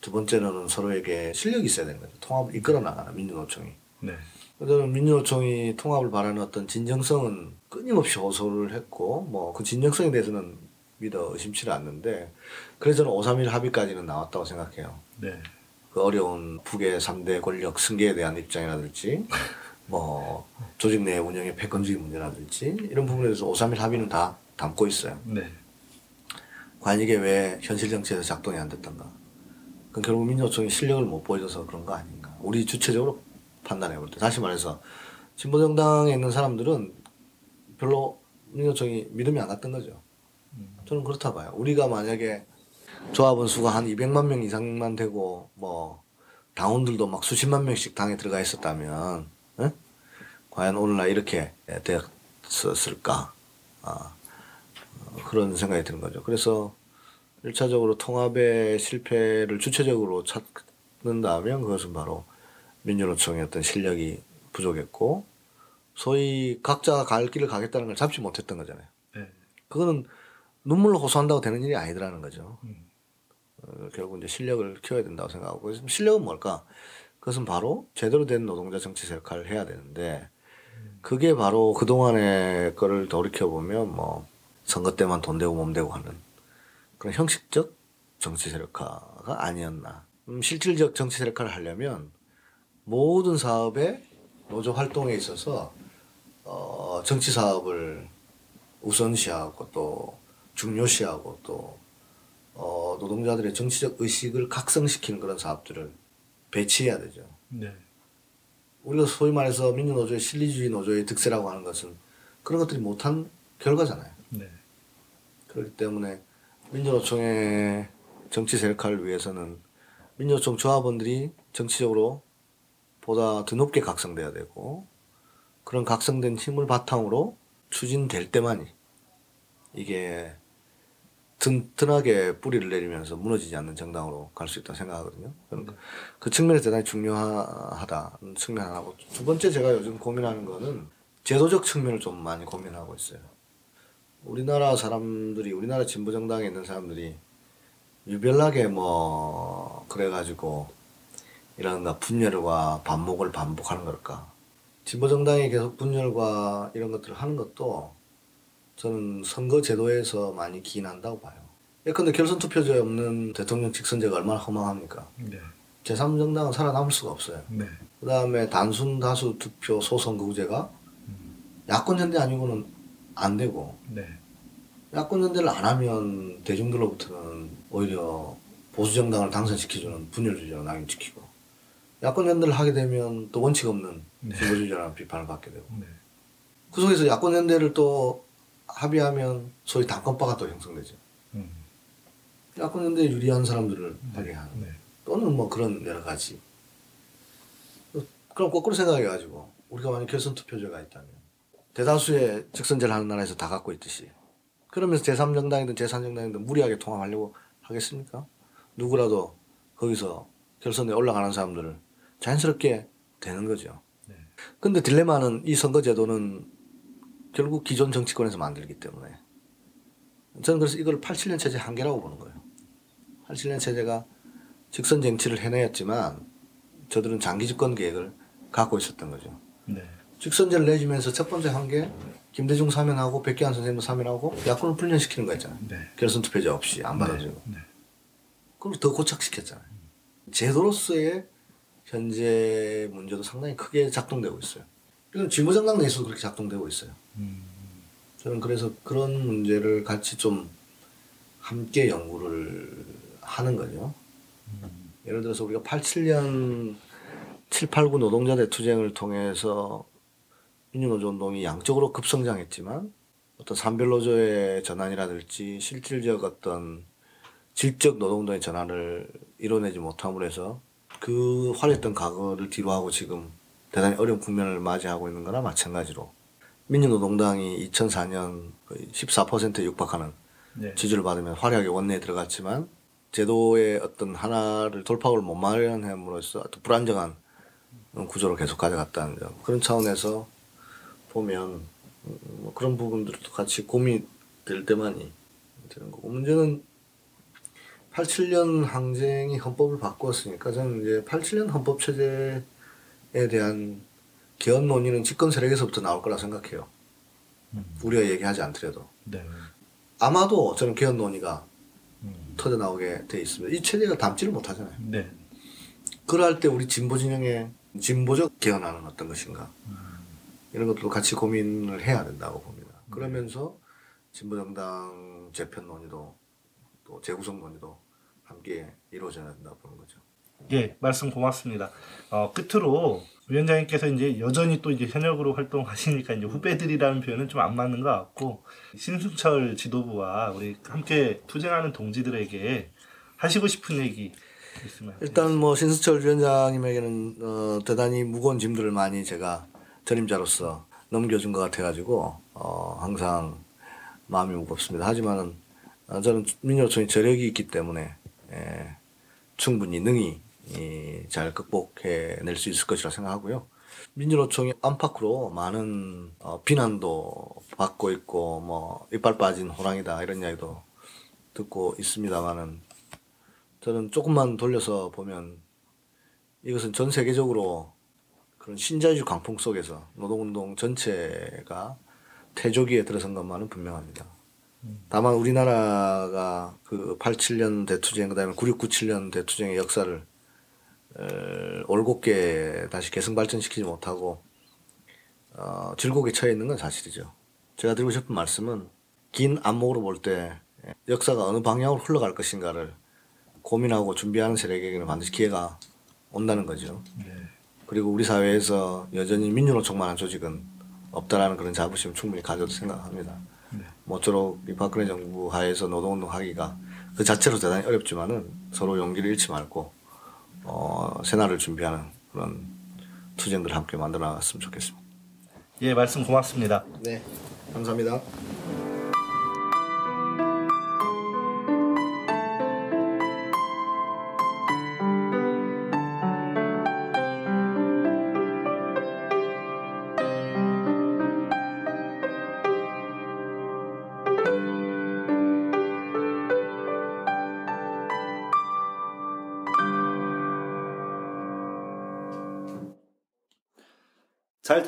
두 번째로는 서로에게 실력이 있어야 되는 거죠. 통합을 이끌어 나가는 민주노총이. 네. 저는 민주노총이 통합을 바라는 어떤 진정성은 끊임없이 호소를 했고 뭐 그 진정성에 대해서는 믿어 의심치를 않는데 그래서 저는 531 합의까지는 나왔다고 생각해요. 네. 그 어려운 북의 3대 권력 승계에 대한 입장이라든지 (laughs) 뭐 조직 내 운영의 패권주의 문제라든지 이런 부분에 대해서 531 합의는 다 담고 있어요. 네. 과연 이게 왜 현실 정치에서 작동이 안 됐던가? 그건 결국 민주노총이 실력을 못 보여줘서 그런 거 아닌가? 우리 주체적으로 판단해 볼 때. 다시 말해서 진보정당에 있는 사람들은 별로 민주노총이 믿음이 안 갔던 거죠. 저는 그렇다 봐요. 우리가 만약에 조합원 수가 한 200만 명 이상만 되고 뭐 당원들도 막 수십만 명씩 당에 들어가 있었다면 에? 과연 오늘날 이렇게 되었을까? 아, 어, 그런 생각이 드는 거죠. 그래서 1차적으로 통합의 실패를 주체적으로 찾는다면 그것은 바로 민주노총의 어떤 실력이 부족했고 소위 각자가 갈 길을 가겠다는 걸 잡지 못했던 거잖아요. 네. 그거는 눈물로 호소한다고 되는 일이 아니더라는 거죠. 음. 어, 결국 이제 실력을 키워야 된다고 생각하고 실력은 뭘까? 그것은 바로 제대로 된 노동자 정치 세력화를 해야 되는데 그게 바로 그 동안의 거를 돌이켜 보면 뭐 선거 때만 돈 되고 몸 되고 하는 그런 형식적 정치 세력화가 아니었나. 음, 실질적 정치 세력화를 하려면 모든 사업의 노조 활동에 있어서 어, 정치 사업을 우선시하고 또 중요시하고 또 어, 노동자들의 정치적 의식을 각성시키는 그런 사업들을 배치해야 되죠. 네. 우리가 소위 말해서 민주노조의 실리주의 노조의 득세라고 하는 것은 그런 것들이 못한 결과잖아요. 네. 그렇기 때문에 민주노총의 정치 세력화를 위해서는 민주노총 조합원들이 정치적으로 보다 더 높게 각성돼야 되고 그런 각성된 힘을 바탕으로 추진될 때만이 이게 튼튼하게 뿌리를 내리면서 무너지지 않는 정당으로 갈 수 있다고 생각하거든요. 그러니까 그 측면에서 대단히 중요하다는 측면 하나고 두 번째 제가 요즘 고민하는 거는 제도적 측면을 좀 많이 고민하고 있어요. 우리나라 사람들이 우리나라 진보 정당에 있는 사람들이 유별나게 뭐 그래가지고 이런가 분열과 반목을 반복하는 걸까? 진보 정당이 계속 분열과 이런 것들을 하는 것도 저는 선거 제도에서 많이 기인한다고 봐요. 예컨대 결선 투표제 없는 대통령 직선제가 얼마나 허망합니까? 네. 제3정당은 살아남을 수가 없어요. 네. 그 다음에 단순 다수 투표 소선거구제가 야권 연대 아니고는 안 되고 네. 야권 연대를 안 하면 대중들로부터는 오히려 보수 정당을 당선시켜주는 분열주의자로 낙인찍히고 야권 연대를 하게 되면 또 원칙 없는 네. 진보주의자라는 비판을 받게 되고 네. 그 속에서 야권 연대를 또 합의하면 소위 당권파가 또 형성되죠. 음. 야권 연대에 유리한 사람들을 하게 하는 네. 또는 뭐 그런 여러 가지. 그럼 거꾸로 생각해가지고 우리가 만약 결선 투표제가 있다면 대다수의 직선제를 하는 나라에서 다 갖고 있듯이 그러면서 제3정당이든 제3정당이든 무리하게 통합하려고 하겠습니까? 누구라도 거기서 결선에 올라가는 사람들을 자연스럽게 되는 거죠. 네. 근데 딜레마는 이 선거제도는 결국 기존 정치권에서 만들기 때문에 저는 그래서 이걸 87년 체제 한계라고 보는 거예요. 87년 체제가 직선 정치를 해내었지만 저들은 장기 집권 계획을 갖고 있었던 거죠. 네. 직선제를 내주면서 첫 번째 한계 김대중 사면하고 백기환 선생님 사면하고 야권을 훈련시키는 거 있잖아요. 네. 결선 투표제 없이 안 받아주고. 네. 그걸 더 고착시켰잖아요. 제도로서의 현재 문제도 상당히 크게 작동되고 있어요. 이건 진보정당 내에서도 그렇게 작동되고 있어요. 음. 저는 그래서 그런 문제를 같이 좀 함께 연구를 하는 거죠. 예를 들어서 우리가 87년 7, 8, 9 노동자 대투쟁을 통해서 민주노조 운동이 양적으로 급성장했지만 어떤 산별노조의 전환이라든지 실질적 어떤 질적 노동운동의 전환을 이뤄내지 못함으로 해서 그 화려했던 과거를 뒤로하고 지금 대단히 어려운 국면을 맞이하고 있는 거나 마찬가지로 민주노동당이 2004년 거의 14%에 육박하는 네. 지지를 받으면 화려하게 원내에 들어갔지만 제도의 어떤 하나를 돌파구를 못 마련함으로써 어떤 불안정한 구조를 계속 가져갔다는 점 그런 차원에서 보면 음, 뭐 그런 부분들도 같이 고민이 될 때만이 되는 거고 문제는 87년 항쟁이 헌법을 바꾸었으니까 저는 이제 87년 헌법 체제에 대한 개헌 논의는 집권 세력에서부터 나올 거라 생각해요. 우리가 얘기하지 않더라도 네. 아마도 저는 개헌 논의가 음. 터져 나오게 돼 있습니다. 이 체제가 담지를 못하잖아요. 네. 그럴 때 우리 진보 진영의 진보적 개헌안은 어떤 것인가 이런 것도 같이 고민을 해야 된다고 봅니다. 그러면서 진보 정당 재편 논의도 또 재구성 논의도 함께 이루어져야 된다고 보는 거죠. 예, 말씀 고맙습니다. 어, 끝으로 위원장님께서 이제 여전히 또 이제 현역으로 활동하시니까 이제 후배들이라는 표현은 좀 안 맞는 것 같고 신승철 지도부와 우리 함께 투쟁하는 동지들에게 하시고 싶은 얘기 있으면 일단 뭐 신수철 위원장님에게는 어, 대단히 무거운 짐들을 많이 제가 전임자로서 넘겨준 것 같아가지고 어, 항상 마음이 무겁습니다. 하지만은 어, 저는 민주노총이 저력이 있기 때문에 예, 충분히 능히 이, 잘 극복해낼 수 있을 것이라 생각하고요. 민주노총이 안팎으로 많은 어, 비난도 받고 있고 뭐 이빨 빠진 호랑이다 이런 이야기도 듣고 있습니다만은 저는 조금만 돌려서 보면 이것은 전 세계적으로 그런 신자유주의 광풍 속에서 노동운동 전체가 태조기에 들어선 것만은 분명합니다. 다만 우리나라가 그 87년 대투쟁 그다음에 9697년 대투쟁의 역사를 에, 올곧게 다시 계승 발전시키지 못하고 어, 질곡에 처해 있는 건 사실이죠. 제가 드리고 싶은 말씀은 긴 안목으로 볼 때 역사가 어느 방향으로 흘러갈 것인가를 고민하고 준비하는 세력에게는 반드시 기회가 온다는 거죠. 그리고 우리 사회에서 여전히 민주노총만한 조직은 없다라는 그런 자부심 충분히 가져도 생각합니다. 모쪼록 이 박근혜 정부 하에서 노동운동 하기가 그 자체로 대단히 어렵지만은 서로 용기를 잃지 말고 어, 새날을 준비하는 그런 투쟁들 함께 만들어 나갔으면 좋겠습니다. 예, 말씀 고맙습니다. 네, 감사합니다.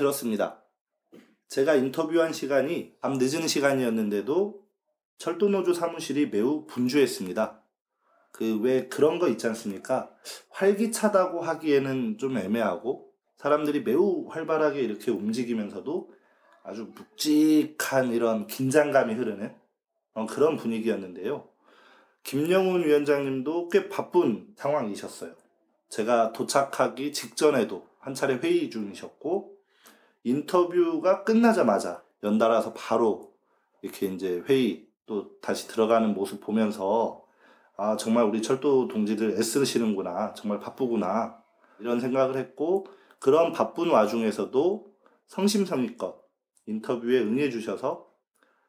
들었습니다. 제가 인터뷰한 시간이 밤 늦은 시간이었는데도 철도노조 사무실이 매우 분주했습니다. 그 왜 그런 거 있지 않습니까? 활기차다고 하기에는 좀 애매하고 사람들이 매우 활발하게 이렇게 움직이면서도 아주 묵직한 이런 긴장감이 흐르는 어, 그런 분위기였는데요. 김영훈 위원장님도 꽤 바쁜 상황이셨어요. 제가 도착하기 직전에도 한 차례 회의 중이셨고 인터뷰가 끝나자마자 연달아서 바로 이렇게 이제 회의 또 다시 들어가는 모습 보면서 아 정말 우리 철도 동지들 애쓰시는구나 정말 바쁘구나 이런 생각을 했고 그런 바쁜 와중에서도 성심성의껏 인터뷰에 응해 주셔서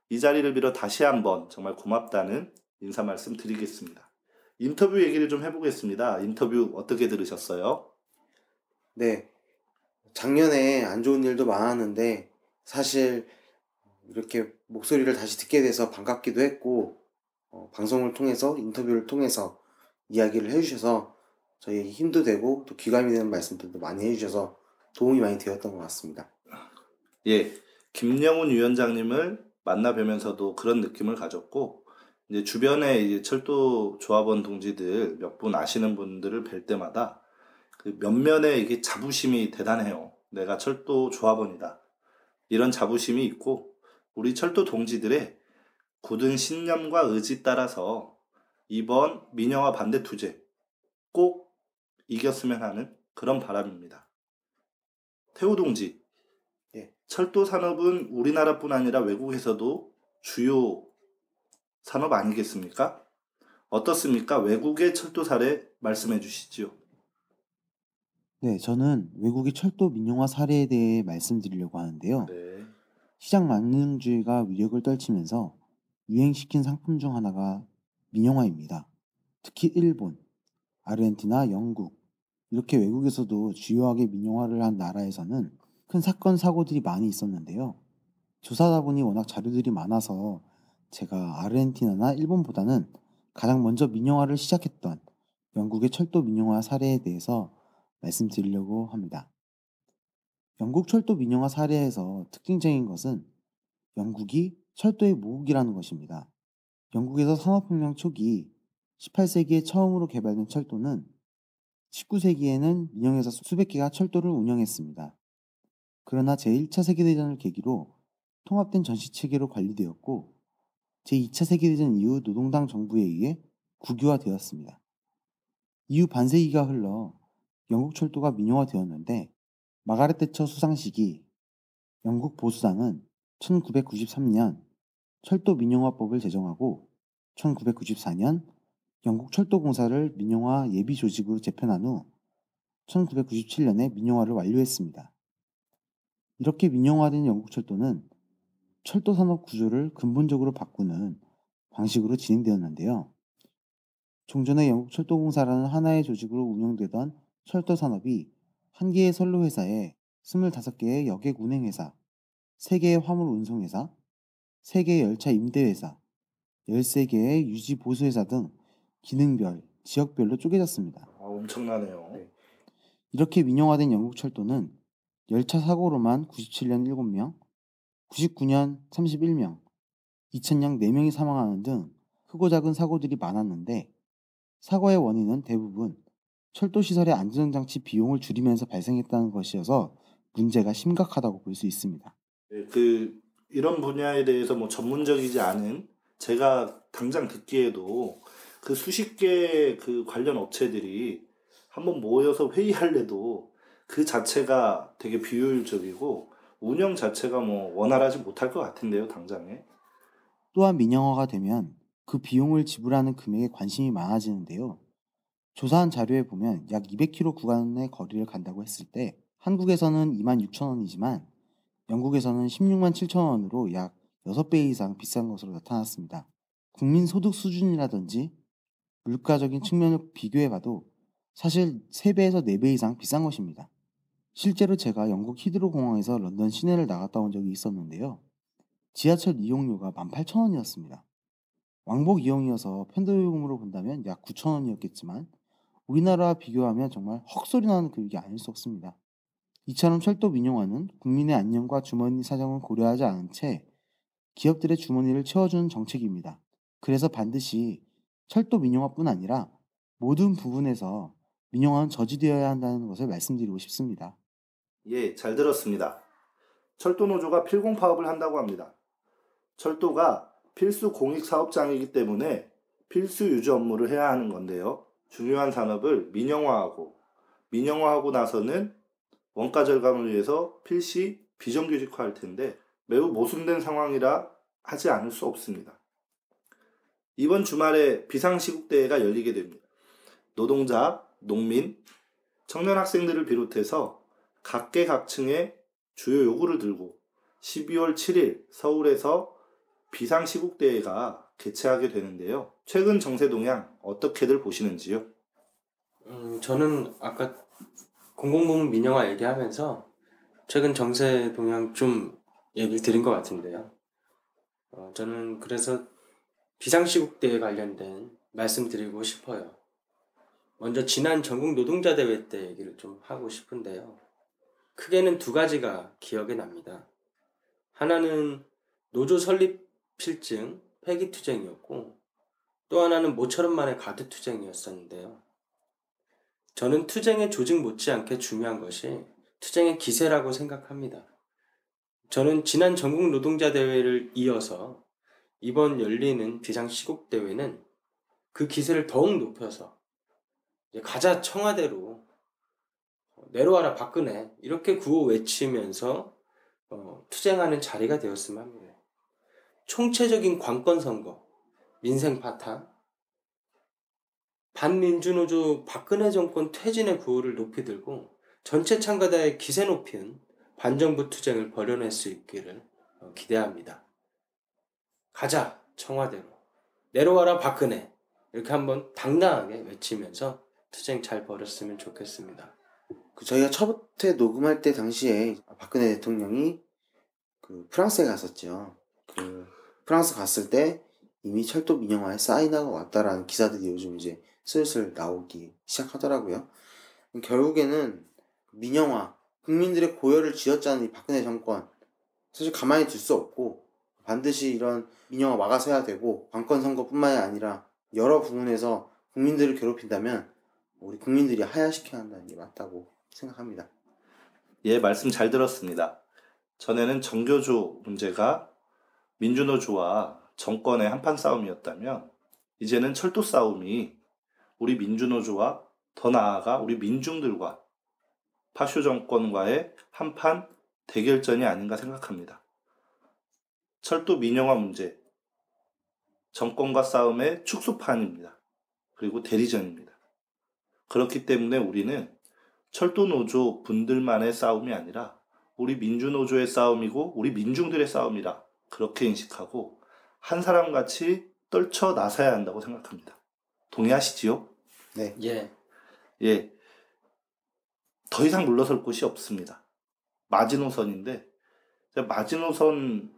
이 자리를 빌어 다시 한번 정말 고맙다는 인사 말씀 드리겠습니다. 인터뷰 얘기를 좀 해보겠습니다. 인터뷰 어떻게 들으셨어요? 네. 작년에 안 좋은 일도 많았는데 사실 이렇게 목소리를 다시 듣게 돼서 반갑기도 했고 어, 방송을 통해서 인터뷰를 통해서 이야기를 해주셔서 저희에게 힘도 되고 또 귀감이 되는 말씀들도 많이 해주셔서 도움이 많이 되었던 것 같습니다. 예, 김영훈 위원장님을 만나 뵈면서도 그런 느낌을 가졌고 이제 주변에 이제 철도 조합원 동지들 몇 분 아시는 분들을 뵐 때마다 그 면면에 이게 자부심이 대단해요. 내가 철도 조합원이다. 이런 자부심이 있고 우리 철도 동지들의 굳은 신념과 의지 따라서 이번 민영화 반대 투쟁 꼭 이겼으면 하는 그런 바람입니다. 태호 동지, 예. 철도 산업은 우리나라뿐 아니라 외국에서도 주요 산업 아니겠습니까? 어떻습니까? 외국의 철도 사례 말씀해 주시죠. 네, 저는 외국의 철도 민영화 사례에 대해 말씀드리려고 하는데요. 네. 시장 만능주의가 위력을 떨치면서 유행시킨 상품 중 하나가 민영화입니다. 특히 일본, 아르헨티나, 영국 이렇게 외국에서도 주요하게 민영화를 한 나라에서는 큰 사건 사고들이 많이 있었는데요. 조사하다 보니 워낙 자료들이 많아서 제가 아르헨티나나 일본보다는 가장 먼저 민영화를 시작했던 영국의 철도 민영화 사례에 대해서 말씀드리려고 합니다. 영국 철도 민영화 사례에서 특징적인 것은 영국이 철도의 모국이라는 것입니다. 영국에서 산업혁명 초기 18세기에 처음으로 개발된 철도는 19세기에는 민영에서 수백 개가 철도를 운영했습니다. 그러나 제1차 세계대전을 계기로 통합된 전시체계로 관리되었고 제2차 세계대전 이후 노동당 정부에 의해 국유화되었습니다. 이후 반세기가 흘러 영국 철도가 민영화되었는데 마가렛 대처 수상식이 영국 보수당은 1993년 철도 민영화법을 제정하고 1994년 영국 철도공사를 민영화 예비 조직으로 재편한 후 1997년에 민영화를 완료했습니다. 이렇게 민영화된 영국 철도는 철도 산업 구조를 근본적으로 바꾸는 방식으로 진행되었는데요. 종전에 영국 철도공사라는 하나의 조직으로 운영되던 철도 산업이 한 개의 선로 회사에 25개의 여객 운행 회사, 3개의 화물 운송 회사, 3개의 열차 임대 회사, 13개의 유지 보수 회사 등 기능별, 지역별로 쪼개졌습니다. 아, 엄청나네요. 네. 이렇게 민영화된 영국 철도는 열차 사고로만 97년 7명, 99년 31명, 2000년 4명이 사망하는 등 크고 작은 사고들이 많았는데 사고의 원인은 대부분 철도 시설의 안전장치 비용을 줄이면서 발생했다는 것이어서 문제가 심각하다고 볼 수 있습니다. 네, 그 이런 분야에 대해서 뭐 전문적이지 않은 제가 당장 듣기에도 그 수십 개의 그 관련 업체들이 한번 모여서 회의할래도 그 자체가 되게 비효율적이고 운영 자체가 뭐 원활하지 못할 것 같은데요, 당장에. 또한 민영화가 되면 그 비용을 지불하는 금액에 관심이 많아지는데요. 조사한 자료에 보면 약 200km 구간의 거리를 간다고 했을 때 한국에서는 2만 6천 원이지만 영국에서는 16만 7천 원으로 약 6배 이상 비싼 것으로 나타났습니다. 국민 소득 수준이라든지 물가적인 측면을 비교해봐도 사실 3배에서 4배 이상 비싼 것입니다. 실제로 제가 영국 히드로 공항에서 런던 시내를 나갔다 온 적이 있었는데요. 지하철 이용료가 18,000원이었습니다. 왕복 이용이어서 편도요금으로 본다면 약 9,000원이었겠지만 우리나라와 비교하면 정말 헉소리 나는 금액이 아닐 수 없습니다. 이처럼 철도 민영화는 국민의 안녕과 주머니 사정을 고려하지 않은 채 기업들의 주머니를 채워주는 정책입니다. 그래서 반드시 철도 민영화뿐 아니라 모든 부분에서 민영화는 저지되어야 한다는 것을 말씀드리고 싶습니다. 예, 잘 들었습니다. 철도 노조가 필공 파업을 한다고 합니다. 철도가 필수 공익 사업장이기 때문에 필수 유지 업무를 해야 하는 건데요. 중요한 산업을 민영화하고 민영화하고 나서는 원가 절감을 위해서 필시 비정규직화할 텐데 매우 모순된 상황이라 하지 않을 수 없습니다. 이번 주말에 비상시국대회가 열리게 됩니다. 노동자, 농민, 청년 학생들을 비롯해서 각계각층의 주요 요구를 들고 12월 7일 서울에서 비상시국대회가 개최하게 되는데요. 최근 정세 동향 어떻게들 보시는지요? 음, 저는 아까 공공부문 민영화 얘기하면서 최근 정세 동향 좀 얘기를 드린 것 같은데요. 어, 저는 그래서 비상시국대에 관련된 말씀드리고 싶어요. 먼저 지난 전국 노동자 대회 때 얘기를 좀 하고 싶은데요. 크게는 두 가지가 기억에 납니다. 하나는 노조 설립 필증 폐기 투쟁이었고 또 하나는 모처럼 만의 가드 투쟁이었었는데요. 저는 투쟁의 조직 못지않게 중요한 것이 투쟁의 기세라고 생각합니다. 저는 지난 전국 노동자 대회를 이어서 이번 열리는 비상 시국 대회는 그 기세를 더욱 높여서 가자 청와대로 내려와라 박근혜 이렇게 구호 외치면서 어, 투쟁하는 자리가 되었으면 합니다. 총체적인 관건 선거, 민생 파탄, 반민주노조 박근혜 정권 퇴진의 구호를 높이 들고 전체 참가자의 기세 높인 반정부 투쟁을 벌여낼 수 있기를 어, 기대합니다. 가자 청와대로 내려와라 박근혜 이렇게 한번 당당하게 외치면서 투쟁 잘 벌였으면 좋겠습니다. 그 저희가 첫 회 녹음할 때 당시에 박근혜 대통령이 그 프랑스에 갔었죠. 그 프랑스 갔을 때 이미 철도 민영화에 사인하고 왔다라는 기사들이 요즘 이제 슬슬 나오기 시작하더라고요. 결국에는 민영화, 국민들의 고열을 쥐었자는 이 박근혜 정권 사실 가만히 둘 수 없고 반드시 이런 민영화 막아서야 되고 관건 선거뿐만이 아니라 여러 부분에서 국민들을 괴롭힌다면 우리 국민들이 하야시켜야 한다는 게 맞다고 생각합니다. 예, 말씀 잘 들었습니다. 전에는 정교조 문제가 민주노조와 정권의 한판 싸움이었다면 이제는 철도 싸움이 우리 민주노조와 더 나아가 우리 민중들과 파쇼 정권과의 한판 대결전이 아닌가 생각합니다. 철도 민영화 문제, 정권과 싸움의 축소판입니다. 그리고 대리전입니다. 그렇기 때문에 우리는 철도 노조 분들만의 싸움이 아니라 우리 민주노조의 싸움이고 우리 민중들의 싸움이라 그렇게 인식하고 한 사람 같이 떨쳐 나서야 한다고 생각합니다. 동의하시지요? 네. 예. 예. 더 이상 물러설 곳이 없습니다. 마지노선인데 마지노선을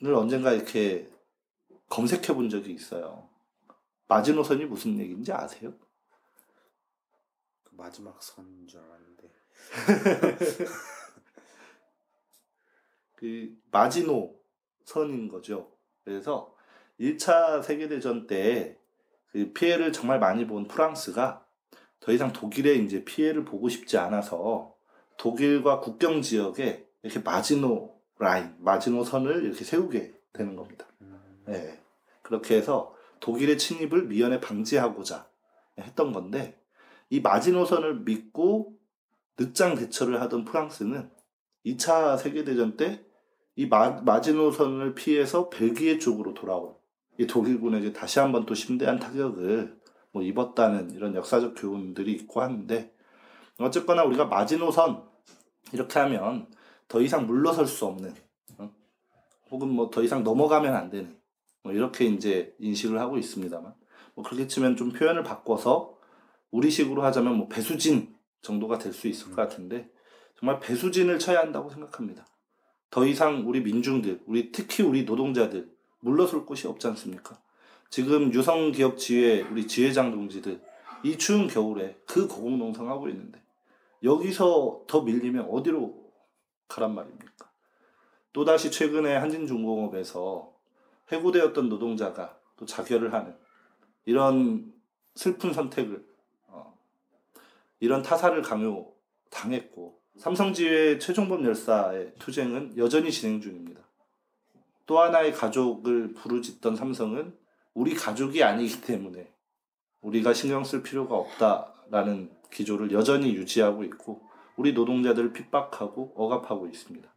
언젠가 이렇게 검색해 본 적이 있어요. 마지노선이 무슨 얘기인지 아세요? 그 마지막 선인 줄 알았는데. (laughs) 그 마지노 선인 거죠. 그래서 1차 세계대전 때 그 피해를 정말 많이 본 프랑스가 더 이상 독일의 이제 피해를 보고 싶지 않아서 독일과 국경 지역에 이렇게 마지노 라인, 마지노 선을 이렇게 세우게 되는 겁니다. 네. 그렇게 해서 독일의 침입을 미연에 방지하고자 했던 건데 이 마지노선을 믿고 늑장 대처를 하던 프랑스는 2차 세계대전 때 이 마지노선을 피해서 벨기에 쪽으로 돌아온 이 독일군에게 다시 한번 또 심대한 타격을 뭐 입었다는 이런 역사적 교훈들이 있고 하는데 어쨌거나 우리가 마지노선 이렇게 하면 더 이상 물러설 수 없는 어? 혹은 뭐 더 이상 넘어가면 안 되는 뭐 이렇게 이제 인식을 하고 있습니다만 뭐 그렇게 치면 좀 표현을 바꿔서 우리식으로 하자면 뭐 배수진 정도가 될 수 있을 것 같은데 정말 배수진을 쳐야 한다고 생각합니다. 더 이상 우리 민중들, 우리 특히 우리 노동자들 물러설 곳이 없지 않습니까? 지금 유성 기업 지회 우리 지회장 동지들 이 추운 겨울에 그 고공농성하고 있는데 여기서 더 밀리면 어디로 가란 말입니까? 또다시 최근에 한진중공업에서 해고되었던 노동자가 또 자결을 하는 이런 슬픈 선택을 어, 이런 타사를 강요 당했고 삼성지회 최종범 열사의 투쟁은 여전히 진행 중입니다. 또 하나의 가족을 부르짖던 삼성은 우리 가족이 아니기 때문에 우리가 신경 쓸 필요가 없다라는 기조를 여전히 유지하고 있고 우리 노동자들을 핍박하고 억압하고 있습니다.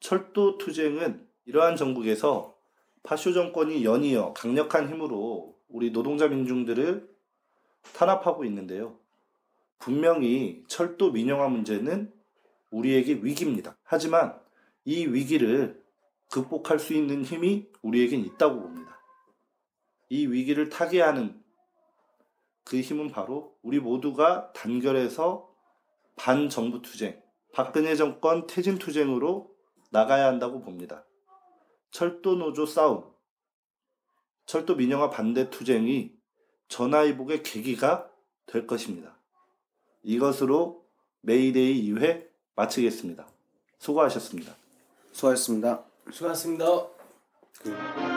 철도 투쟁은 이러한 전국에서 파쇼 정권이 연이어 강력한 힘으로 우리 노동자 민중들을 탄압하고 있는데요. 분명히 철도 민영화 문제는 우리에게 위기입니다. 하지만 이 위기를 극복할 수 있는 힘이 우리에겐 있다고 봅니다. 이 위기를 타개하는 그 힘은 바로 우리 모두가 단결해서 반정부 투쟁, 박근혜 정권 퇴진 투쟁으로 나가야 한다고 봅니다. 철도 노조 싸움, 철도 민영화 반대 투쟁이 전화위복의 계기가 될 것입니다. 이것으로 메이데이 2회 마치겠습니다. 수고하셨습니다. 수고하셨습니다. 수고하셨습니다. 그